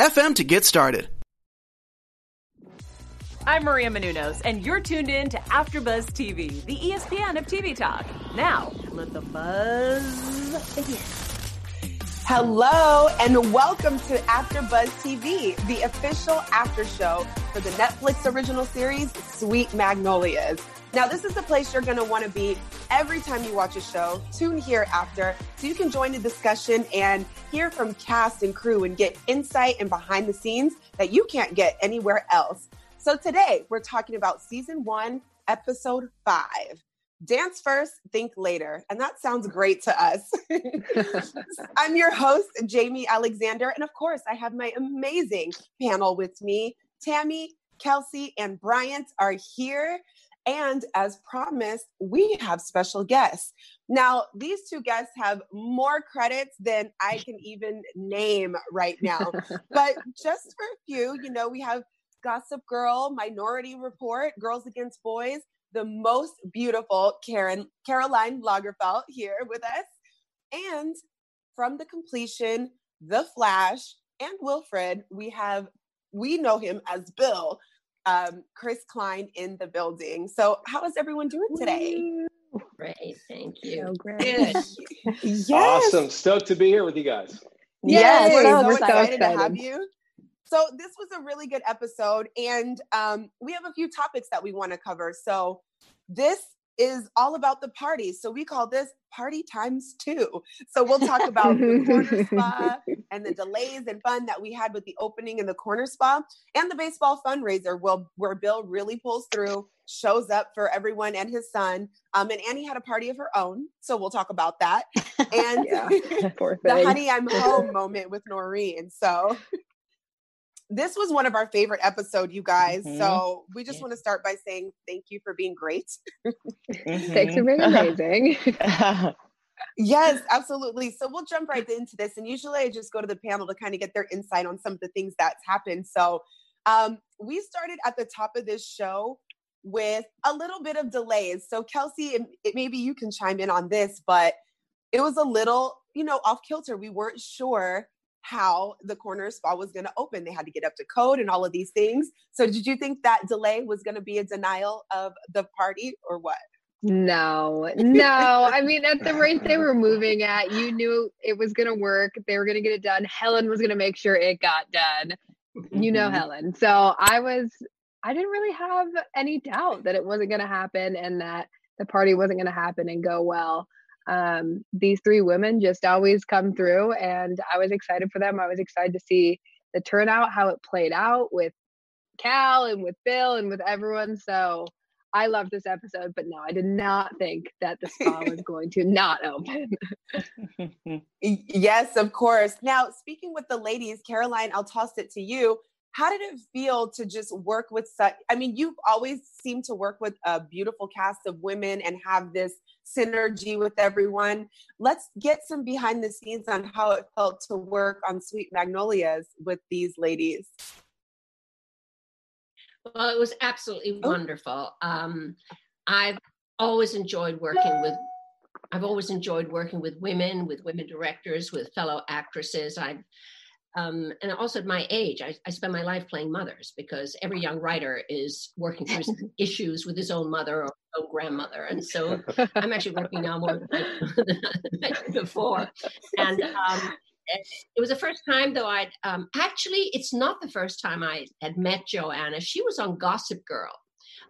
FM to get started. I'm Maria Menounos, and you're tuned in to AfterBuzz TV, the ESPN of TV talk. Now, let the buzz begin. Hello, and welcome to AfterBuzz TV, the official after show for the Netflix original series Sweet Magnolias. Now, this is the place you're going to want to be every time you watch a show. Tune here after so you can join the discussion and hear from cast and crew and get insight and behind the scenes that you can't get anywhere else. So today we're talking about season one, episode five. Dance first, think later. And that sounds great to us. I'm your host, Jamie Alexander. And of course, I have my amazing panel with me. Tammy, Kelsey, and Bryant are here. And as promised, we have special guests. Now, these two guests have more credits than I can even name right now. but just for a few, you know, we have Gossip Girl, Minority Report, Girls Against Boys, the most beautiful Karen Caroline Lagerfelt here with us. And from the completion, The Flash, and Wilfred, we have we know him as Bill um, Chris Klein in the building. So, how is everyone doing today? Great, thank you. So great. yes. Awesome. Stoked to be here with you guys. Yes, Yes, we're so, we're so excited, to have you. So this was a really good episode, and um, we have a few topics that we want to cover. So this is all about the party. So we call this party times two. So we'll talk about the corner spa and the delays and fun that we had with the opening in the corner spa and the baseball fundraiser will, where Bill really pulls through, shows up for everyone and his son. Um, and Annie had a party of her own. So we'll talk about that. And Yeah, the honey I'm home moment with Noreen. So this was one of our favorite episode, you guys. Mm-hmm. Mhm. So we just Yeah. want to start by saying thank you for being great. Thanks for being amazing. Yes, absolutely. So we'll jump right into this. And usually I just go to the panel to kind of get their insight on some of the things that's happened. So um, we started at the top of this show with a little bit of delays. So Kelsey, it, it, maybe you can chime in on this, but it was a little, you know, off kilter. We weren't sure how the corner spa was going to open. They had to get up to code and all of these things. So did you think that delay was going to be a denial of the party or what? No, no. I mean, at the rate they were moving at, you knew it was going to work. They were going to get it done. Helen was going to make sure it got done. You know, mm-hmm. Helen. So I was, I didn't really have any doubt that it wasn't going to happen and that the party wasn't going to happen and go well. Um, these three women just always come through, and I was excited for them. I was excited to see the turnout, how it played out with Cal and with Bill and with everyone. So I loved this episode, but no, I did not think that the spa was going to not open. Yes, of course. Now, speaking with the ladies, Caroline, I'll toss it to you. How did it feel to just work with such? I mean, you've always seemed to work with a beautiful cast of women and have this synergy with everyone. Let's get some behind the scenes on how it felt to work on Sweet Magnolias with these ladies. Well, it was absolutely Oh. wonderful. Um, I've always enjoyed working with. I've always enjoyed working with women, with women directors, with fellow actresses. I've um, and also at my age, I, I spend my life playing mothers because every young writer is working through some issues with his own mother or own grandmother, and so I'm actually working now more than I, than I did before. And um, it, it was the first time, though. I'd um, actually, it's not the first time I had met Joanna. She was on Gossip Girl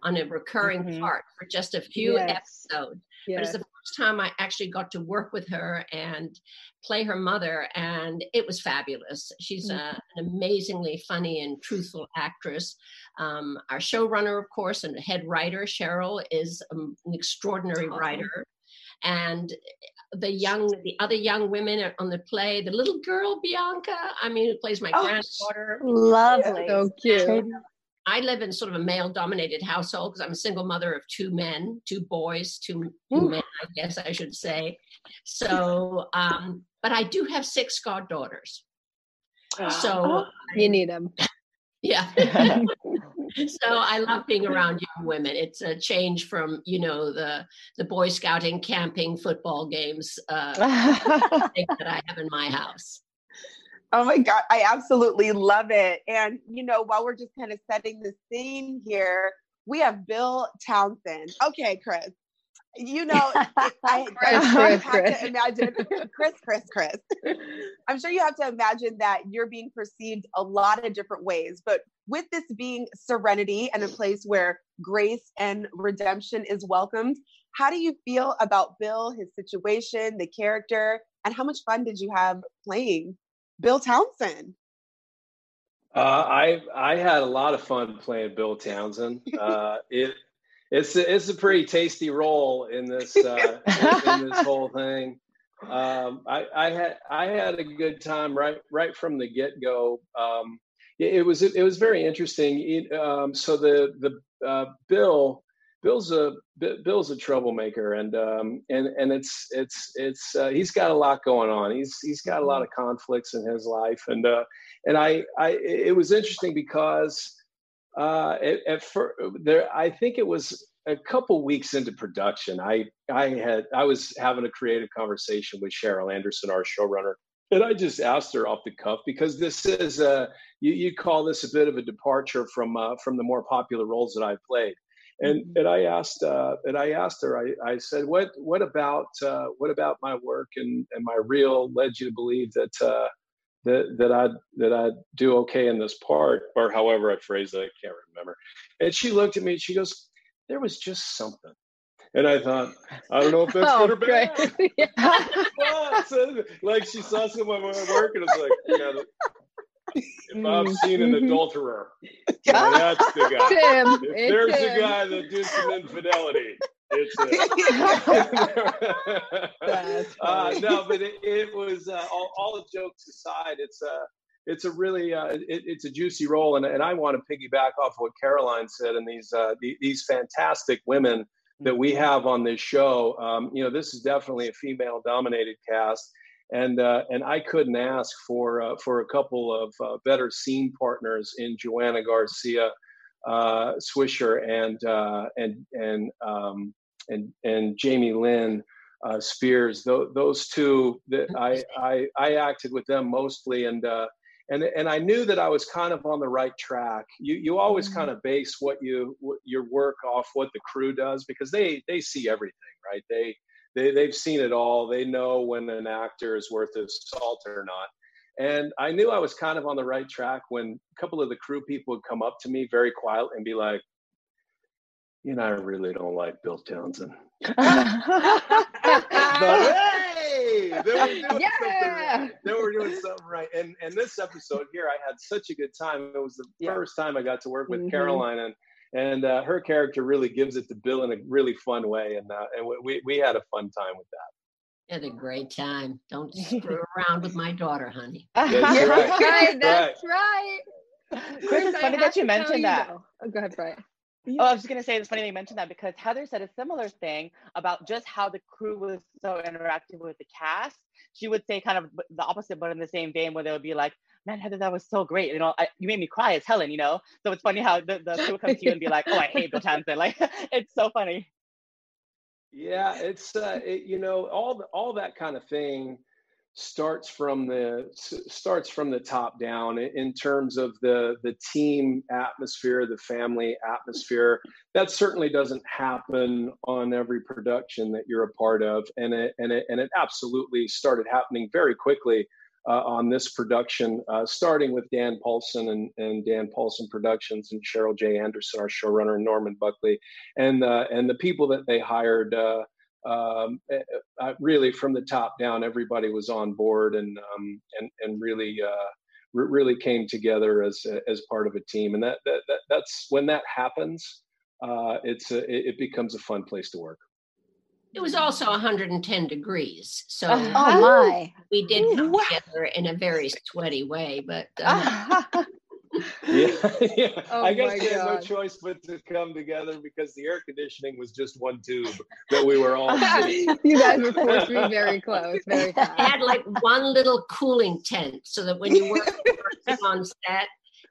on a recurring Mhm. part for just a few Yes. episodes. But it's the first time I actually got to work with her and play her mother, and it was fabulous. She's Mm. uh, an amazingly funny and truthful actress. Um, our showrunner, of course, and head writer, Sheryl, is um, an extraordinary Awesome. writer. And the young, the other young women on the play. The little girl Bianca, I mean, who plays my Oh, granddaughter. Lovely. So cute. I live in sort of a male-dominated household because I'm a single mother of two men, two boys, two men, I guess I should say. So, um, but I do have six goddaughters. So, You need them. yeah. so I love being around young women. It's a change from you know the the Boy Scouting, camping, football games uh, that I have in my house. Oh my God, I absolutely love it. And, you know, while we're just kind of setting the scene here, we have Bill Townsend. Okay, Chris. You know, I, I'm Chris, have Chris. to imagine Chris, Chris, Chris. I'm sure you have to imagine that you're being perceived a lot of different ways. But with this being serenity and a place where grace and redemption is welcomed, how do you feel about Bill, his situation, the character, and how much fun did you have playing Bill Townsend? Uh, I I had a lot of fun playing Bill Townsend. Uh, it it's a, it's a pretty tasty role in this uh, in, this whole thing. Um, I, I had I had a good time right right from the get go. Um, it, it was it was very interesting. It, um, so the the uh, Bill Bill's a Bill's a troublemaker, and um, and and it's it's it's uh, he's got a lot going on. He's he's got a lot of conflicts in his life, and uh, and I I it was interesting because uh, at, at fir- there I think it was a couple weeks into production. I I had I was having a creative conversation with Sheryl Anderson, our showrunner, and I just asked her off the cuff because this is a you, you call this a bit of a departure from uh, from the more popular roles that I've played. And, and I asked uh, and I asked her I, I said what what about uh, what about my work and, and my reel led you to believe that uh, that that I'd that I'd do okay in this part? Or however I phrased it I can't remember. And she looked at me and she goes there was just something. And I thought I don't know if that's Oh, good or bad. Yeah. Like she saw some of my work and it's like yeah if I've seen an Mhm. adulterer that's the guy Tim. if there's a guy that did some infidelity, it's it. That's uh, no, but it, it was uh, all, all the jokes aside. It's a it's a really uh, it, it's a juicy role, and, and I want to piggyback off what Caroline said and these uh, the, these fantastic women that we have on this show. Um, you know, this is definitely a female dominated cast. And uh, and I couldn't ask for uh, for a couple of uh, better scene partners in Joanna Garcia, uh, Swisher and uh, and and um, and and Jamie Lynn uh, Spears. Th- those two that I, I I acted with them mostly, and uh, and and I knew that I was kind of on the right track. You you always kind of base what you what your work off what the crew does because they they see everything, right? They they they've seen it all. They know when an actor is worth his salt or not. And I knew I was kind of on the right track when a couple of the crew people would come up to me very quiet and be like, "You know, I really don't like Bill Townsend." But hey, they were doing something Yeah. right. They were doing something right. And and this episode here, I had such a good time. It was the Yeah. first time I got to work with Mhm. Caroline, and and uh, her character really gives it to Bill in a really fun way. And uh, and we we had a fun time with that. Had a great time. Don't screw around with my daughter, honey. That's That's right. right. That's right. Chris, it's I funny have that you to tell mentioned that. Oh, go ahead, Brian. Oh, I was just gonna say it's funny they mentioned that because Heather said a similar thing about just how the crew was so interactive with the cast. She would say kind of the opposite, but in the same vein, where they would be like, "Man, Heather, that was so great. You know, I, you made me cry as Helen. You know." So it's funny how the, the crew would come to you and be like, "Oh, I hate Bill Townsend." Like, it's so funny. Yeah, it's uh, it, you know all the, all that kind of thing starts from the starts from the top down in, terms of the the team atmosphere, the family atmosphere. That certainly doesn't happen on every production that you're a part of, and it and it and it absolutely started happening very quickly. Uh, on this production, uh, starting with Dan Paulson and, and Dan Paulson Productions and Sheryl J. Anderson, our showrunner, and Norman Buckley, and uh, and the people that they hired uh, um, uh, uh, really from the top down everybody was on board and um, and and really uh, re- really came together as as part of a team and that that, that that's when that happens uh, it's a, it, it becomes a fun place to work It was also 110 degrees, so Oh my. we did come together in a very sweaty way. But uh, Yeah, yeah. Oh I guess my we had no choice but to come together because the air conditioning was just one tube that we were all sitting. you guys were forced to be very close, very I fast. had like one little cooling tent so that when you were on set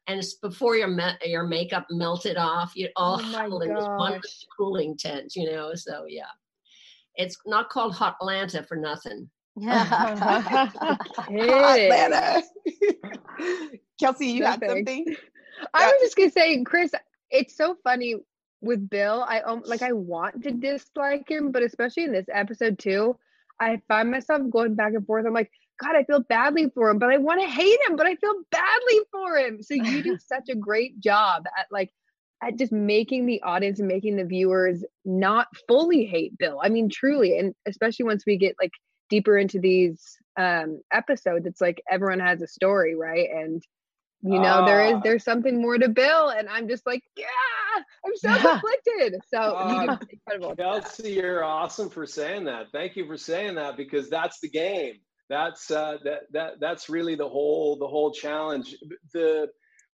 and it's before your me- your makeup melted off, you all Oh my huddled in this one gosh. cooling tent, you know. So yeah, it's not called Hot Atlanta for nothing. It is. Atlanta. Kelsey, you had something? I Yeah. was just gonna say, Chris, it's so funny with Bill. I like I want to dislike him, but especially in this episode too, I find myself going back and forth. I'm like, God, I feel badly for him, but I want to hate him, but I feel badly for him. So you do such a great job at like at just making the audience and making the viewers not fully hate Bill. I mean, truly, and especially once we get like deeper into these um episodes, it's like everyone has a story, right? And you know there is Ah. there's something more to bill and i'm just like yeah i'm so conflicted so Ah, incredible Kelsey, you're awesome for saying that. Thank you for saying that because that's the game. That's uh, that that that's really the whole the whole challenge. The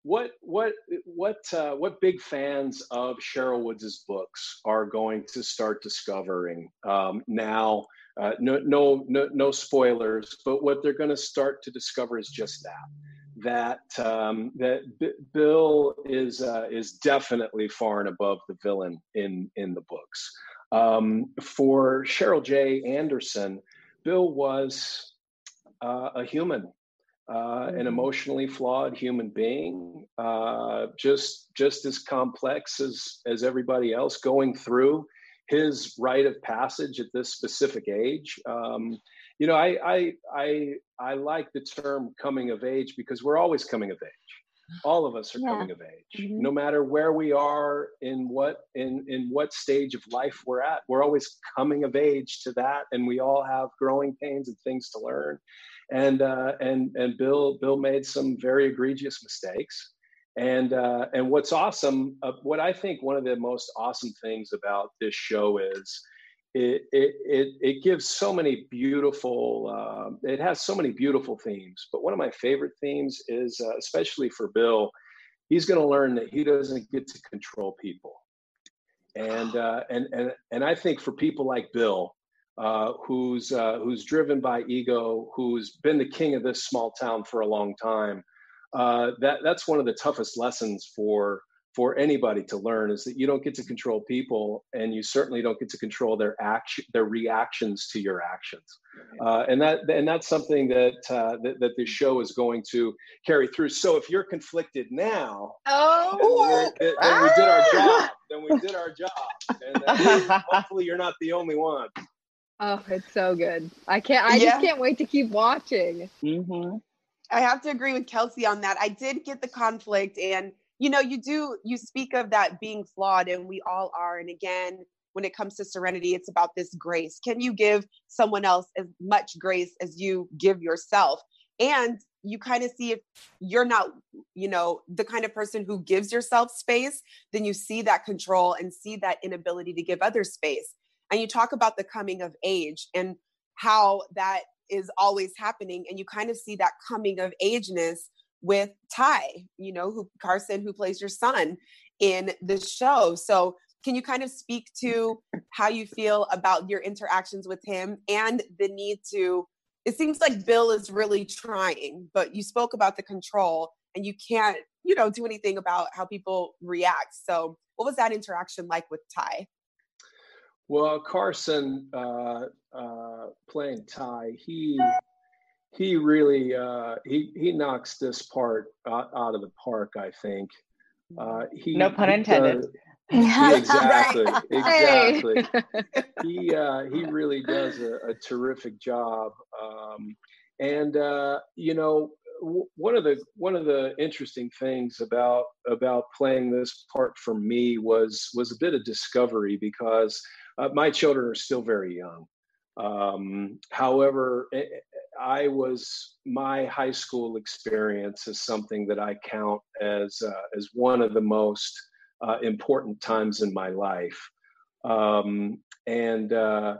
what what what uh, what big fans of Sherryl Woods' books are going to start discovering um, now. Uh, no, no, no, no spoilers. But what they're going to start to discover is just that that um, that B- Bill is uh, is definitely far and above the villain in in the books. Um, for Sheryl J. Anderson, Bill was uh, a human, uh, an Mhm. emotionally flawed human being, uh, just just as complex as as everybody else, going through his rite of passage at this specific age. Um, you know, I, I I I like the term coming of age because we're always coming of age. All of us are Yeah. coming of age, Mhm. no matter where we are in what in in what stage of life we're at. We're always coming of age to that, and we all have growing pains and things to learn. And uh, and and Bill Bill made some very egregious mistakes. And uh, and what's awesome, uh, what I think one of the most awesome things about this show is it it it, it gives so many beautiful. Um, it has so many beautiful themes. But one of my favorite themes is, uh, especially for Bill, he's going to learn that he doesn't get to control people. And uh, and and and I think for people like Bill, uh, who's uh, who's driven by ego, who's been the king of this small town for a long time, uh, that that's one of the toughest lessons for for anybody to learn is that you don't get to control people, and you certainly don't get to control their action, their reactions to your actions, uh, and that and that's something that, uh, that that this show is going to carry through. So if you're conflicted now, then, oh we're- then we did our job. Then we did our job, and uh, hopefully you're not the only one. oh it's so good i can't i Yeah. just can't wait to keep watching Mhm. I have to agree with Kelsey on that. I did get the conflict, and you know, you do you speak of that being flawed, and we all are. And again, when it comes to serenity, it's about this grace. Can you give someone else as much grace as you give yourself? And you kind of see if you're not, you know, the kind of person who gives yourself space, then you see that control and see that inability to give others space. And you talk about the coming of age and how that is always happening and you kind of see that coming of ageness with ty you know who carson who plays your son in the show. So can you kind of speak to how you feel about your interactions with him and the need to it seems like bill is really trying but you spoke about the control and you can't you know do anything about how people react. So what was that interaction like with ty? Well, Carson uh, uh, playing Ty, he he really uh, he he knocks this part out, out of the park. I think. Uh, he, No pun he intended. does- Yeah, exactly, exactly. he uh, he really does a, a terrific job, um, and uh, you know w- one of the one of the interesting things about about playing this part for me was was a bit of discovery because uh, my children are still very young. Um, however, I was my high school experience is something that I count as uh, as one of the most uh, important times in my life. Um, and uh,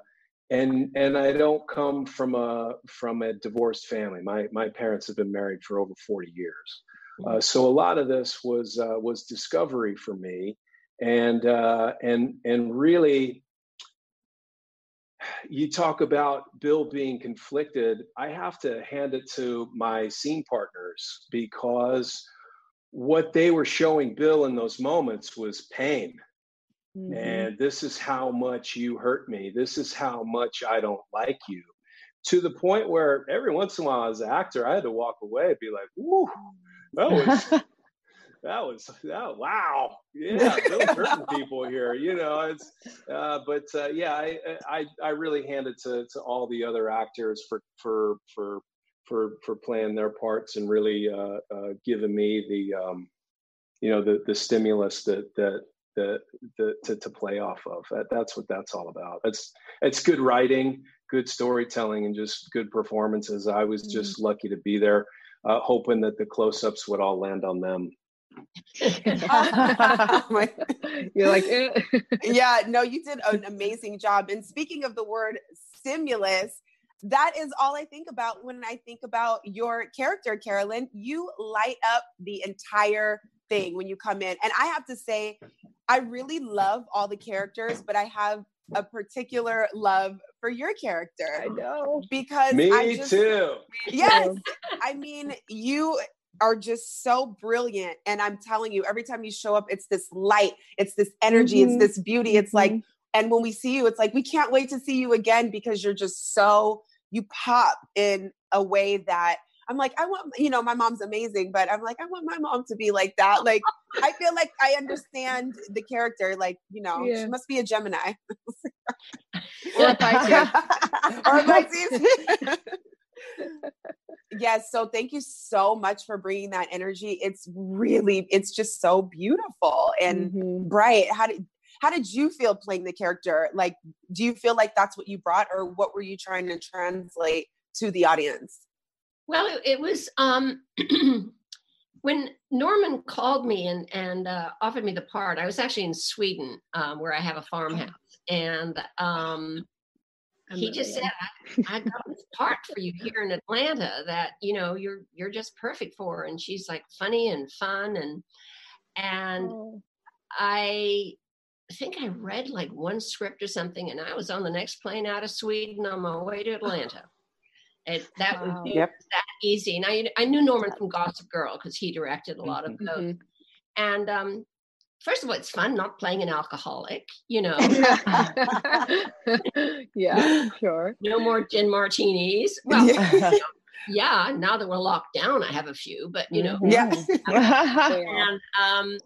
and and I don't come from a from a divorced family. My my parents have been married for over 40 years. Uh, so a lot of this was uh, was discovery for me, and uh, and and really, you talk about Bill being conflicted. I have to hand it to my scene partners because what they were showing Bill in those moments was pain. Mm-hmm. And this is how much you hurt me. This is how much I don't like you. To the point where every once in a while, as an actor, I had to walk away and be like, "Woo, that was that was that, wow, yeah, Bill's hurting people here." You know, it's uh, but uh, yeah, I, I I really hand it to to all the other actors for for for for for playing their parts and really uh, uh, giving me the um, you know the the stimulus that that the, the to, to play off of. That, that's what that's all about. It's it's good writing, good storytelling, and just good performances. I was just mm-hmm. lucky to be there, uh, hoping that the close-ups would all land on them. You're like, eh. yeah, no, you did an amazing job. And speaking of the word stimulus, that is all I think about when I think about your character, Caroline. You light up the entire thing when you come in. And I have to say, I really love all the characters, but I have a particular love for your character. I know. Because Me I just, too. Yes. I mean, you are just so brilliant. And I'm telling you, every time you show up, it's this light, it's this energy, mm-hmm. it's this beauty. It's mm-hmm. like, and when we see you, it's like, we can't wait to see you again because you're just so, you pop in a way that I'm like, I want, you know, my mom's amazing, but I'm like, I want my mom to be like that. Like, I feel like I understand the character. Like, you know, yeah. she must be a Gemini. or a Pisces. or a Pisces. yes. So thank you so much for bringing that energy. It's really, it's just so beautiful and mm-hmm. bright. How did, how did you feel playing the character? Like, do you feel like that's what you brought or what were you trying to translate to the audience? Well, it, it was um, when Norman called me and and uh, offered me the part. I was actually in Sweden, um, where I have a farmhouse, and um, he just said, I, "I got this part for you here in Atlanta that you know you're you're just perfect for." And she's like funny and fun, and and oh. I think I read like one script or something, and I was on the next plane out of Sweden on my way to Atlanta. It, that wow. was yep. that easy. And I, I knew Norman from Gossip Girl because he directed a lot of mm-hmm. those. Mm-hmm. And um, first of all, it's fun not playing an alcoholic, you know. yeah, sure. No more gin martinis. Well, yeah. You know, yeah, now that we're locked down, I have a few, but you know. Yeah. and um,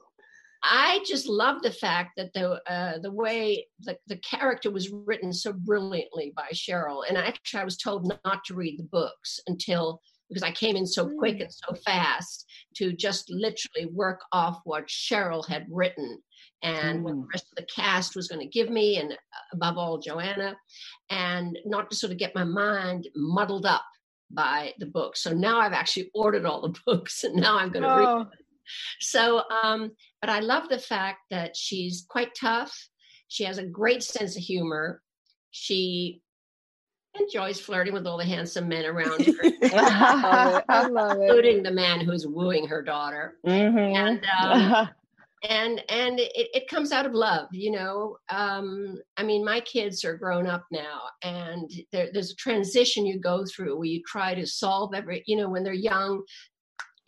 I just love the fact that the uh, the way the, the character was written so brilliantly by Sheryl. And actually, I was told not to read the books until because I came in so quick mm. and so fast to just literally work off what Sheryl had written and mm. what the rest of the cast was going to give me, and uh, above all, Joanna, and not to sort of get my mind muddled up by the book. So now I've actually ordered all the books, and now I'm going to oh. read them so, um, but I love the fact that she's quite tough. She has a great sense of humor. She enjoys flirting with all the handsome men around her. I love it. Including the man who's wooing her daughter. Mm-hmm. And um, and and it, it comes out of love you know um, i mean my kids are grown up now and there, there's a transition you go through where you try to solve every you know when they're young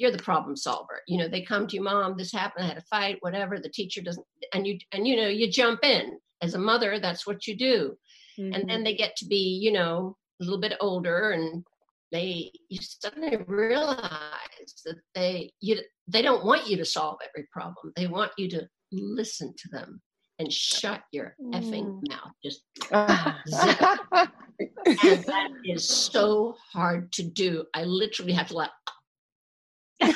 you're the problem solver. You know, they come to you, mom, this happened, I had a fight, whatever. The teacher doesn't, and you, and you know, you jump in as a mother. That's what you do. Mm-hmm. And then mm-hmm. they get to be, you know, a little bit older, and they you suddenly realize that they you they don't want you to solve every problem. They want you to listen to them and shut your effing mm. mouth. Just and that is so hard to do. I literally have to like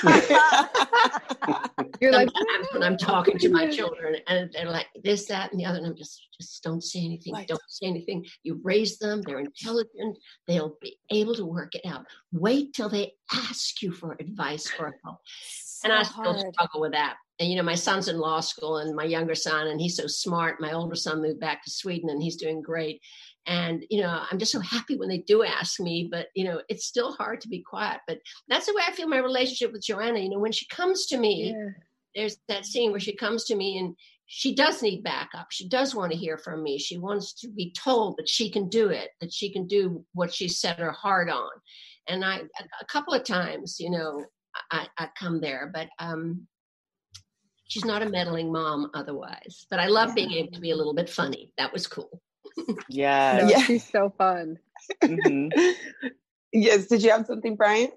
You're like when I'm talking to my children and they're like this, that, and the other, and I'm just just don't say anything. Right. Don't say anything. You raise them, they're intelligent, they'll be able to work it out. Wait till they ask you for advice or help. So and I still hard. struggle with that. And you know, my son's in law school and my younger son, and he's so smart. My older son moved back to Sweden and he's doing great. And you know i'm just so happy when they do ask me but you know it's still hard to be quiet. But that's the way i feel my relationship with joanna. You know when she comes to me yeah. there's that scene where she comes to me and she does need backup. She does want to hear from me. She wants to be told that she can do it that she can do what she set her heart on. And i a couple of times you know i, I come there but um she's not a meddling mom otherwise. But i love being able to be a little bit funny. That was cool yeah. No, yeah. She's so fun. Mm-hmm. yes. Did you have something, Brian?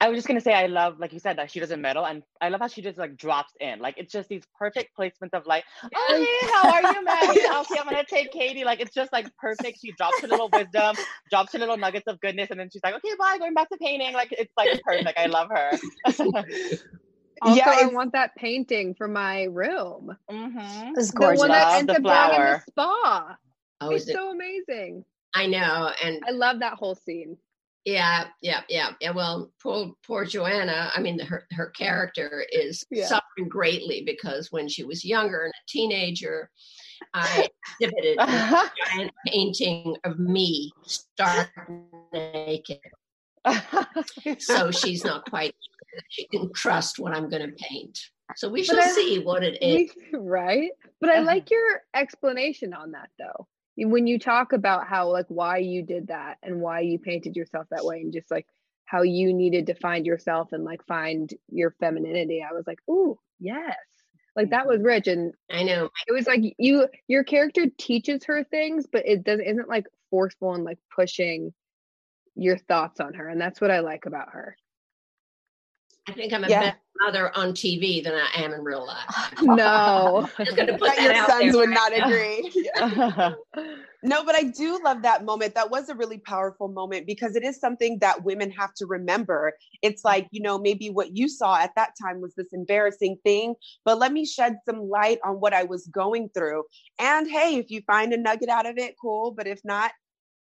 I was just gonna say I love, like you said, that she doesn't meddle, and I love how she just like drops in. Like it's just these perfect placements of like, oh hey, how are you, Maddie? okay, I'm gonna take Katie. Like it's just like perfect. She drops her little wisdom, drops her little nuggets of goodness, and then she's like, okay, bye, going back to painting. Like it's like perfect. I love her. Also, yeah, I want that painting for my room. Mm-hmm. It's gorgeous. The one that ends up in the spa. Oh, it's so amazing. I know, and I love that whole scene. Yeah, yeah, yeah, yeah. Well, poor poor Joanna. I mean, her her character is yeah. suffering greatly because when she was younger and a teenager, I exhibited a giant painting of me stark naked. so she's not quite. She can trust what I'm going to paint. So we shall I, see what it is. Right, but I uh-huh. like your explanation on that, though when you talk about how like why you did that and why you painted yourself that way and just like how you needed to find yourself and like find your femininity i was like ooh yes. Like that was mm-hmm. rich and i know. it was like you your character teaches her things but it doesn't isn't like forceful and like pushing your thoughts on her and that's what i like about her I think I'm a yeah. better mother on TV than I am in real life. No, your sons would not agree. no, but I do love that moment. That was a really powerful moment because it is something that women have to remember. It's like, you know, maybe what you saw at that time was this embarrassing thing, but let me shed some light on what I was going through. And hey, if you find a nugget out of it, cool. But if not,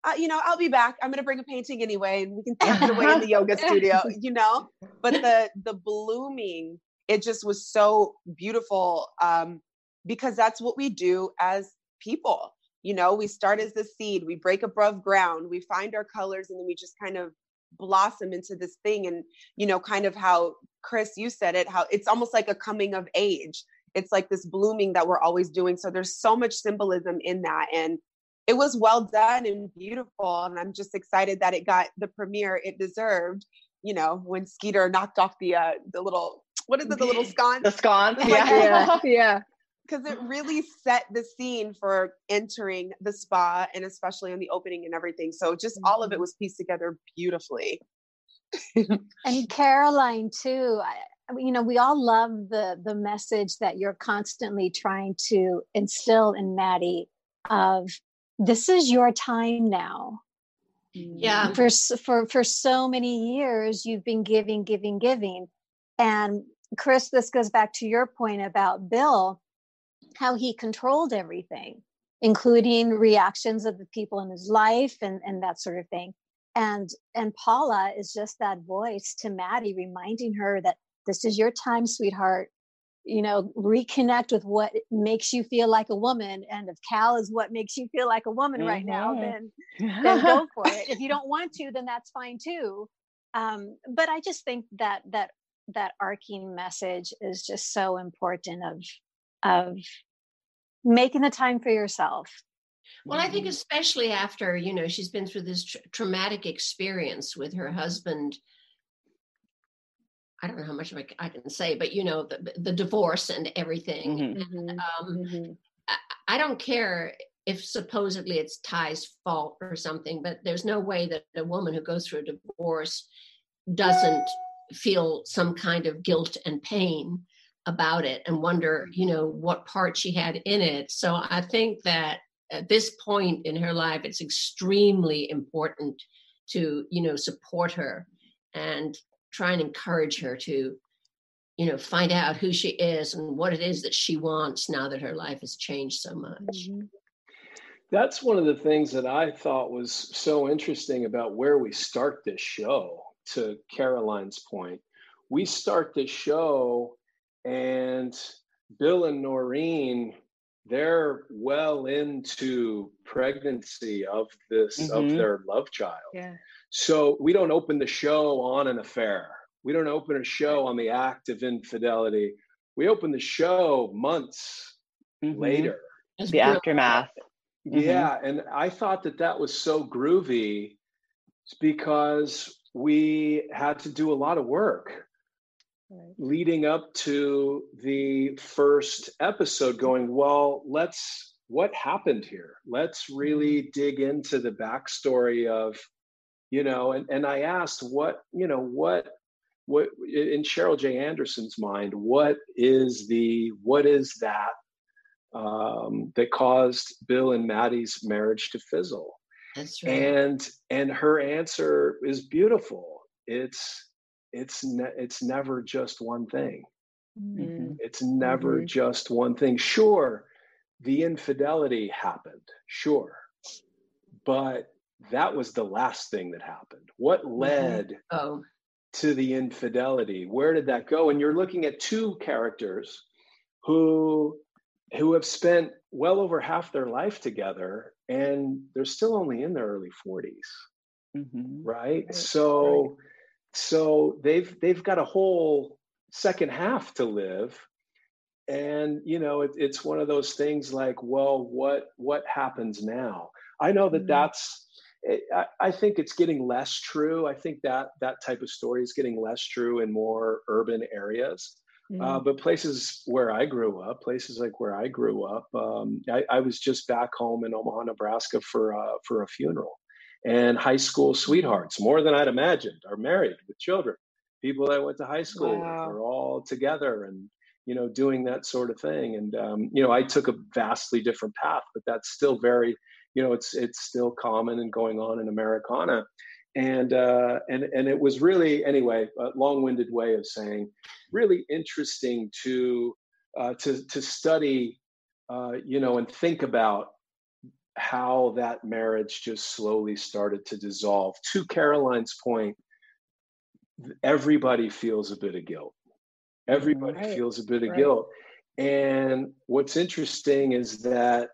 uh, you know, I'll be back. I'm going to bring a painting anyway, and we can tuck it away in the yoga studio, you know. But the the blooming, it just was so beautiful um, because that's what we do as people. You know, we start as the seed, we break above ground, we find our colors, and then we just kind of blossom into this thing. And you know, kind of how Chris, you said it, how it's almost like a coming of age. It's like this blooming that we're always doing. So there's so much symbolism in that, and it was well done and beautiful. And I'm just excited that it got the premiere it deserved. You know, when Skeeter knocked off the uh, the little what is it, the little sconce? The sconce, yeah, yeah, yeah. Because it really set the scene for entering the spa and especially on the opening and everything. So just mm-hmm. all of it mm-hmm. was pieced together beautifully. and Caroline too. I, you know, we all love the the message that you're constantly trying to instill in Maddie of this is your time now. Yeah. For for for so many years you've been giving giving giving. And chris this goes back to your point about bill how he controlled everything including reactions of the people in his life and and that sort of thing. And and paula is just that voice to maddie reminding her that this is your time sweetheart you know reconnect with what makes you feel like a woman and if cal is what makes you feel like a woman mm-hmm. right now mm-hmm. then then go for it if you don't want to then that's fine too um, but i just think that that that arcing message is just so important of of making the time for yourself well i think mm-hmm. especially after you know she's been through this traumatic experience with her husband I don't know how much I, I can say, but you know, the, the divorce and everything. Mm-hmm. And, mm-hmm. um, mm-hmm. I, I, don't care if supposedly it's Ty's fault or something, but there's no way that a woman who goes through a divorce doesn't feel some kind of guilt and pain about it and wonder, you know, what part she had in it. So I think that at this point in her life, it's extremely important to, you know, support her and try and encourage her to you know find out who she is and what it is that she wants now that her life has changed so much mm-hmm. that's one of the things that i thought was so interesting about where we start this show to caroline's point we start the show and bill and noreen they're well into pregnancy of this Mhm. of their love child. Yeah. So we don't open the show on an affair. We don't open a show on the act of infidelity. We open the show months Mhm. later. It's The brilliant. aftermath. Mhm. Yeah, and I thought that that was so groovy because we had to do a lot of work Right. leading up to the first episode going well let's what happened here let's really dig into the backstory of you know and, and i asked what you know what what in sheryl j. Anderson's mind what is the what is that um, that caused bill and maddie's marriage to fizzle? That's right. and and her answer is beautiful. It's it's ne- it's never just one thing. Mhm. it's never just one thing. Sure the infidelity happened sure. But that was the last thing that happened. What led oh, to the infidelity? Where did that go? And you're looking at two characters who who have spent well over half their life together and they're still only in their early 40s Mhm. right, Right, so so they've they've got a whole second half to live. And you know it, it's one of those things like well what what happens now? I know that Mhm. that's it, I, I think it's getting less true i think that that type of story is getting less true in more urban areas uh, Mhm. but places where I grew up, places like where I grew up, um, I, I was just back home in Omaha, Nebraska for uh, for a funeral, and high school sweethearts, more than I'd imagined, are married with children. People that I went to high school Wow. with are all together and you know doing that sort of thing. And um, you know, I took a vastly different path, but that's still very, you know, it's it's still common and going on in Americana. And uh, and and it was really anyway a long-winded way of saying really interesting to uh, to to study, uh, you know, and think about how that marriage just slowly started to dissolve. To Caroline's point, everybody feels a bit of guilt. Everybody Right, feels a bit of right. guilt. And what's interesting is that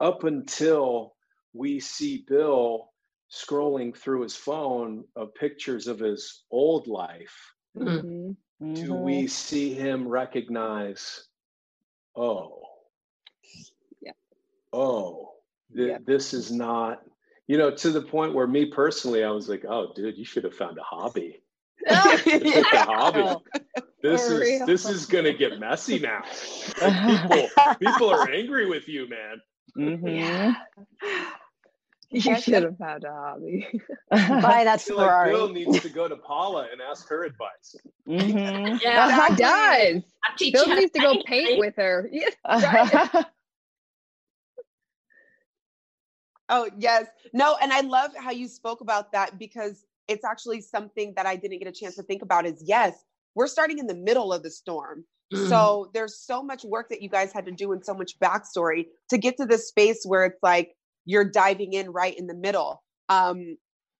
up until we see Bill scrolling through his phone of pictures of his old life, Mhm. do Mhm. we see him recognize oh Yeah. oh th- Yep. this is not you know to the point where me personally i was like oh dude you should have found a hobby a hobby Oh, this is real. this is gonna get messy now people people are angry with you man Mhm. You should have had a hobby. Buy that I feel like Ferrari. bill needs to go to paula and ask her advice Mhm. yeah. He does. Bill you how needs to go paint, paint with her. Yeah, right. Oh, yes. No, and I love how you spoke about that because it's actually something that I didn't get a chance to think about is yes, we're starting in the middle of the storm. Mm. So there's so much work that you guys had to do and so much backstory to get to this space where it's like you're diving in right in the middle. Um,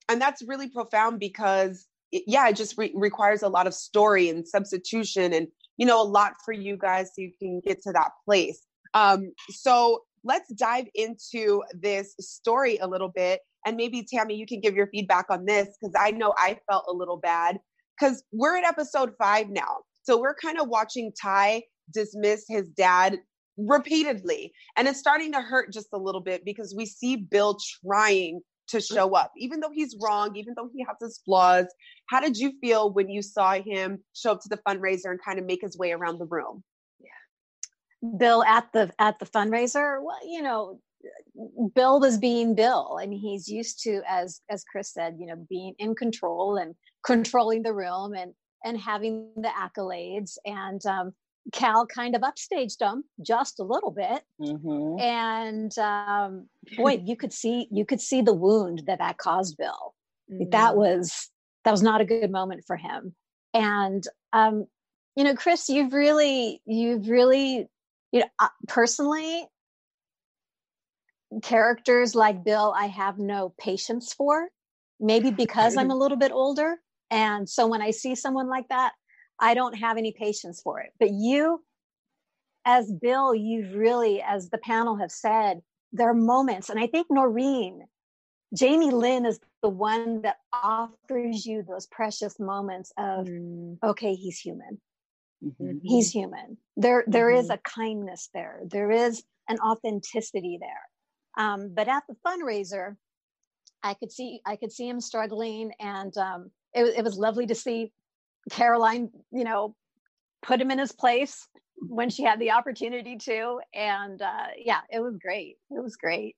and that's really profound because it, yeah, it just re- requires a lot of story and substitution and, you know, a lot for you guys so you can get to that place. Um, so let's dive into this story a little bit. And maybe Tammy, you can give your feedback on this because I know I felt a little bad because we're at episode five now. So we're kind of watching Ty dismiss his dad repeatedly. And it's starting to hurt just a little bit because we see Bill trying to mm. show up, even though he's wrong, even though he has his flaws. How did you feel when you saw him show up to the fundraiser and kind of make his way around the room? Bill at the at the fundraiser. Well, you know, Bill was being Bill. I mean, he's used to, as as Chris said, you know, being in control and controlling the room and and having the accolades. And um, Cal kind of upstaged him just a little bit. Mhm. And um, boy, you could see you could see the wound that that caused Bill. Like, that was that was not a good moment for him. And um, you know, Chris, you've really you've really you know uh, personally characters like Bill, I have no patience for. Maybe because I'm a little bit older, and so when I see someone like that, I don't have any patience for it. But you, as Bill, you've really, as the panel have said, there are moments, and I think Noreen, Jamie Lynn is the one that offers you those precious moments of, mm. okay, he's human. Mm-hmm. He's human. There, there mm-hmm. is a kindness there. There is an authenticity there. Um, but at the fundraiser, I could see, I could see him struggling, and um, it, it was lovely to see Caroline, you know, put him in his place when she had the opportunity to. And uh, yeah, it was great. It was great.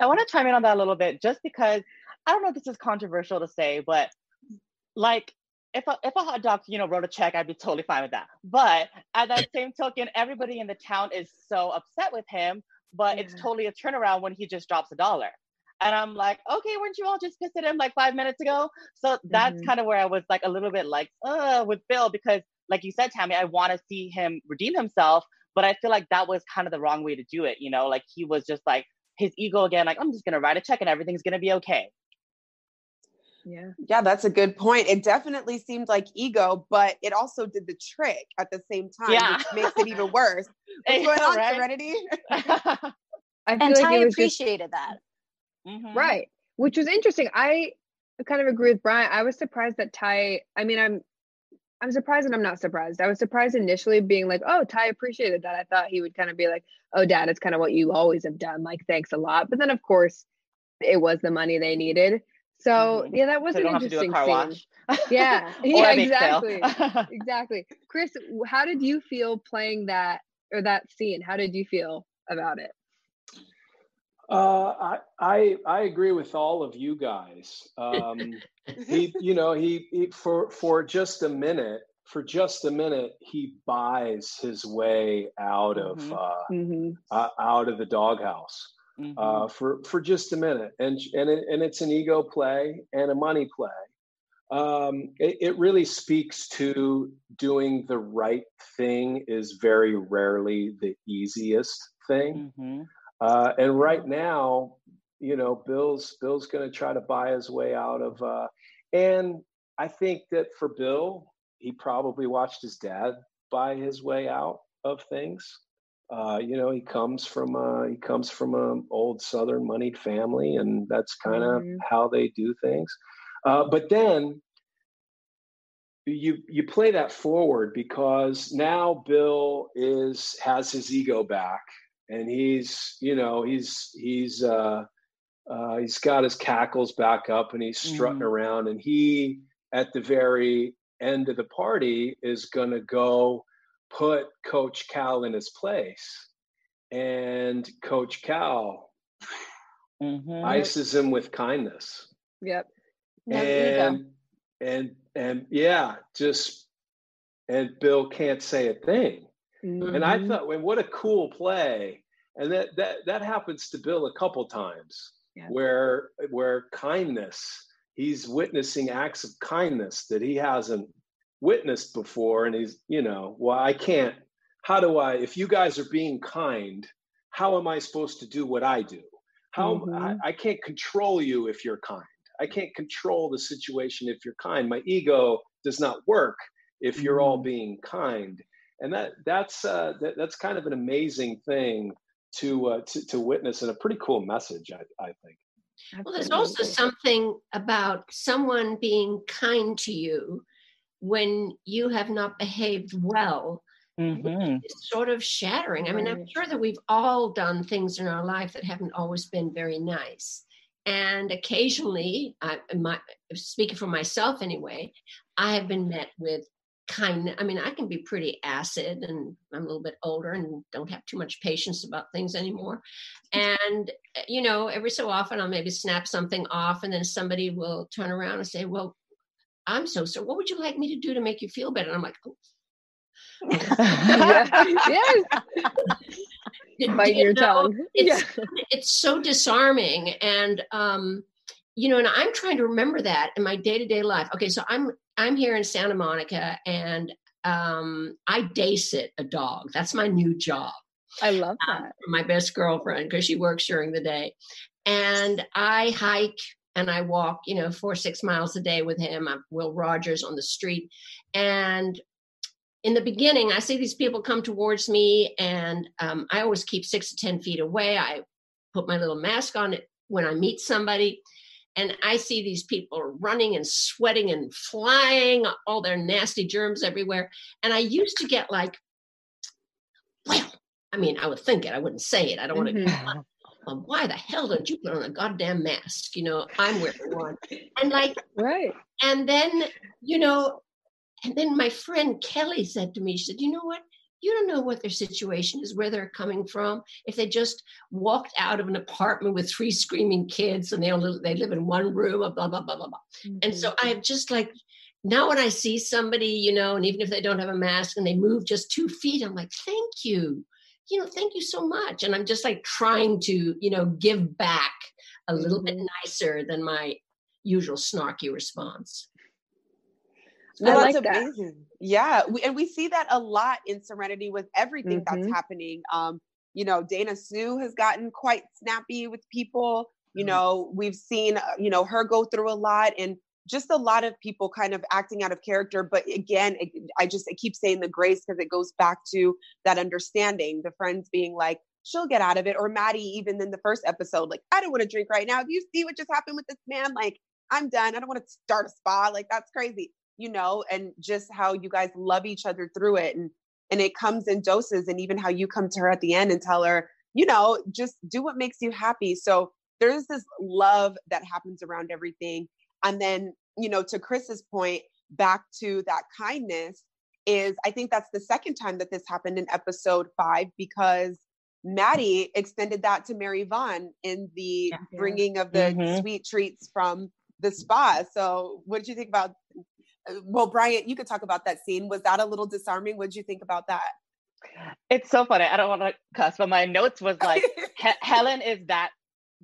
I want to chime in on that a little bit just because I don't know if this is controversial to say, but like if a, if a hot dog, you know, wrote a check, I'd be totally fine with that. But at that same token, everybody in the town is so upset with him, but yeah. it's totally a turnaround when he just drops a dollar. And I'm like, okay, weren't you all just pissed at him like five minutes ago? So that's mm-hmm. kind of where I was like a little bit like, uh, with Bill, because like you said, Tammy, I want to see him redeem himself, but I feel like that was kind of the wrong way to do it. You know, like he was just like his ego again, like, I'm just going to write a check and everything's going to be okay. Yeah. Yeah, that's a good point. It definitely seemed like ego, but it also did the trick at the same time, yeah. which makes it even worse. What's going on, right? Serenity? I and like Ty appreciated just... that. Mm-hmm. Right. Which was interesting. I kind of agree with Brian. I was surprised that Ty, I mean, I'm I'm surprised and I'm not surprised. I was surprised initially being like, oh, Ty appreciated that. I thought he would kind of be like, oh, dad, it's kind of what you always have done. Like, thanks a lot. But then, of course, it was the money they needed. So, mm-hmm. yeah, that was so an interesting scene. yeah, yeah, exactly. exactly. Chris, how did you feel playing that or that scene? How did you feel about it? Uh, I, I I agree with all of you guys. Um, he, you know, he, he for for just a minute, for just a minute, he buys his way out of mm-hmm. Uh, mm-hmm. Uh, out of the doghouse mm-hmm. uh, for for just a minute, and and it, and it's an ego play and a money play. Um, it, it, really speaks to doing the right thing is very rarely the easiest thing. Uh, and right now, you know, Bill's Bill's going to try to buy his way out of. Uh, and I think that for Bill, he probably watched his dad buy his way out of things. Uh, you know, he comes from a, he comes from an old Southern moneyed family, and that's kind of mm-hmm. how they do things. Uh, but then you you play that forward because now Bill is has his ego back and he's you know he's he's uh, uh, he's got his cackles back up and he's strutting mm. around. And he at the very end of the party is going to go put coach cal in his place. And coach cal mm-hmm. ices him with kindness. Yep. And and and yeah just and bill can't say a thing Mm-hmm. And I mm-hmm. thought, well, what a cool play. And that that that happens to Bill a couple times yeah. where where kindness, he's witnessing acts of kindness that he hasn't witnessed before. And he's, you know, well, I can't, how do I, if you guys are being kind, how am I supposed to do what I do? How mm-hmm. I, I can't control you if you're kind. I can't control the situation if you're kind. My ego does not work if you're all mm-hmm. being kind and that that's uh, that, that's kind of an amazing thing to, uh, to to witness and a pretty cool message, I, I think. Well, there's also something about someone being kind to you when you have not behaved well. Mm-hmm. It's sort of shattering. I mean, I'm sure that we've all done things in our life that haven't always been very nice. And occasionally, I, my, speaking for myself anyway, I have been met with kind i mean i can be pretty acid and i'm a little bit older and don't have too much patience about things anymore. And eh, you know every so often i'll maybe snap something off and then somebody will turn around and say well i'm so sorry. What would you like me to do to make you feel better? And i'm like oh. yes. Bite your tongue. it's, yeah. it's so disarming and um you know and i'm trying to remember that in my day-to-day life okay so i'm I'm here in Santa Monica and um, I day sit a dog. That's my new job. I love um, that. Um, my best girlfriend because she works during the day. And I hike and I walk, you know, four, six miles a day with him. I'm Will Rogers on the street. And in the beginning, I see these people come towards me, and um, I always keep six to 10 feet away. I put my little mask on it when I meet somebody, and I see these people running and sweating and flying, all their nasty germs everywhere. And I used to get like, well, I mean, I would think it, I wouldn't say it. I don't want mm-hmm. to. Why the hell don't you put on a goddamn mask? You know, I'm wearing one. And like, Right. and then, you know, and then my friend Kelly said to me, she said, you know what? You don't know what their situation is, where they're coming from. If they just walked out of an apartment with three screaming kids and they only they live in one room, blah, blah, blah, blah, blah. And so mm-hmm. I've just like now when I see somebody, you know, and even if they don't have a mask and they move just two feet, I'm like, thank you. You know, thank you so much. And I'm just like trying to, you know, give back a little bit mm-hmm. nicer than my usual snarky response. No, I that's like that. amazing. Yeah, we, and we see that a lot in Serenity with everything that's Mhm. happening. Um, you know, Dana Sue has gotten quite snappy with people. You Mhm. know, we've seen uh, you know her go through a lot, and just a lot of people kind of acting out of character. But again, it, I just I keep saying the grace because it goes back to that understanding. The friends being like, she'll get out of it, or Maddie even in the first episode, like, I don't want to drink right now. Do you see what just happened with this man? Like, I'm done. I don't want to start a spa. Like, that's crazy you know, and just how you guys love each other through it. And and it comes in doses, and even how you come to her at the end and tell her, you know, just do what makes you happy. So there's this love that happens around everything. And then, you know, to Chris's point, back to that kindness is I think that's the second time that this happened in episode five because Maddie extended that to Mary Vaughn in the Yeah. bringing of the Mhm. sweet treats from the spa. So, what did you think about? Uh, Well, Bryant, you could talk about that scene. Was that a little disarming? What did you think about that? It's so funny. I don't want to cuss, but my notes was like, he- Helen is that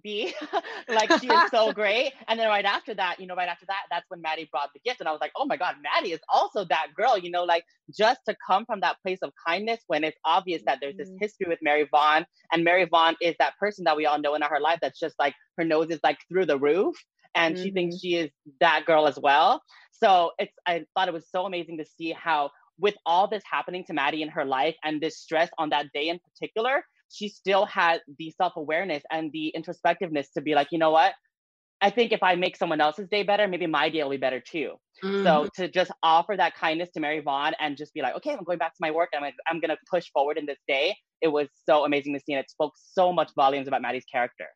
B. like she is so great. And then right after that, you know, right after that, that's when Maddie brought the gift. And I was like, oh my God, Maddie is also that girl, you know, like just to come from that place of kindness when it's obvious that there's this Mhm. history with Mary Vaughn. And Mary Vaughn is that person that we all know in her life that's just like her nose is like through the roof. And she thinks she is that girl as well. So it's I thought it was so amazing to see how with all this happening to Maddie in her life and this stress on that day in particular, she still had the self-awareness and the introspectiveness to be like, you know what? I think if I make someone else's day better, maybe my day will be better too. Mhm. So to just offer that kindness to Mary Vaughn and just be like, okay, I'm going back to my work. I'm I'm gonna push forward in this day. It was so amazing to see, and it spoke so much volumes about Maddie's character.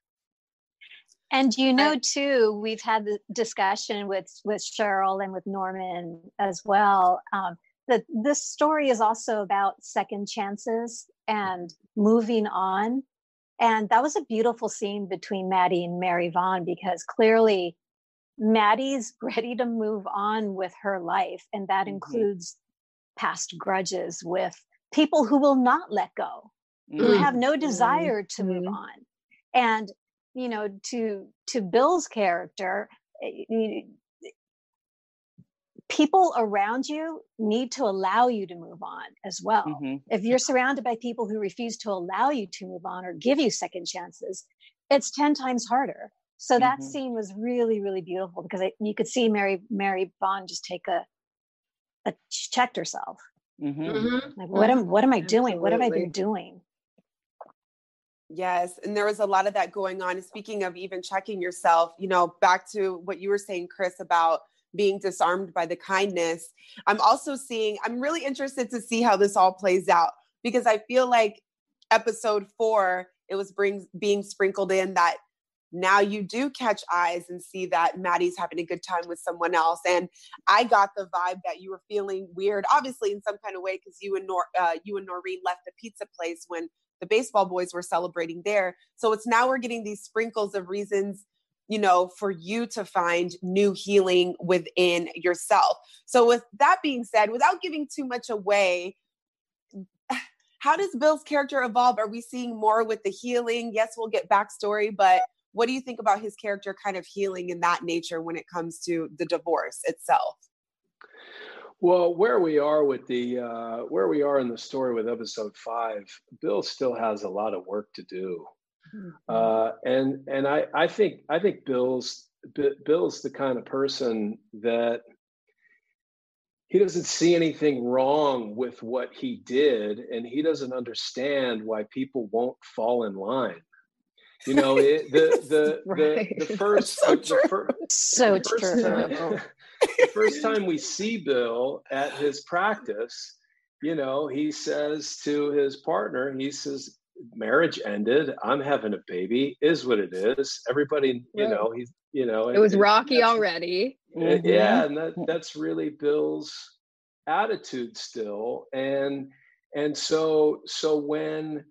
And you know, too, we've had the discussion with with Sheryl and with Norman as well. Um, that this story is also about second chances and moving on. And that was a beautiful scene between Maddie and Mary Vaughn because clearly Maddie's ready to move on with her life, and that Mhm. includes past grudges with people who will not let go who Mm. have no desire to move Mhm. on and you know to to bill's character eh, you- people around you need to allow you to move on as well Mhm. if you're surrounded by people who refuse to allow you to move on or give you second chances it's 10 times harder so that Mhm. scene was really really beautiful because it, you could see mary mary vaughn just take a, a she checked herself Mhm. Mhm. like what am what am i doing what have i been doing Yes, and there was a lot of that going on. Speaking of even checking yourself, you know, back to what you were saying, Chris, about being disarmed by the kindness. I'm also seeing, I'm really interested to see how this all plays out because I feel like episode four, it was brings being sprinkled in that now you do catch eyes and see that Maddie's having a good time with someone else. And I got the vibe that you were feeling weird, obviously in some kind of way, because you and Nor uh, you and Noreen left the pizza place when the baseball boys were celebrating there. So it's now we're getting these sprinkles of reasons, you know, for you to find new healing within yourself. So with that being said, without giving too much away, how does Bill's character evolve? Are we seeing more with the healing? Yes, we'll get backstory, but what do you think about his character kind of healing in that nature when it comes to the divorce itself? Well, where we are with the uh, where we are in the story with episode five, Bill still has a lot of work to do, uh, and and I I think I think Bill's B- Bill's the kind of person that he doesn't see anything wrong with what he did and he doesn't understand why people won't fall in line you know it, the the, Right. the the first So the, true. fir- So the first true. time, the first time we see Bill at his practice, you know, he says to his partner, he says, marriage ended. I'm having a baby, is what it is. Everybody, you Right. know, he's, you know, It was and rocky that's- already. uh, Mhm. Yeah, and that, that's really Bill's attitude still. And and so so when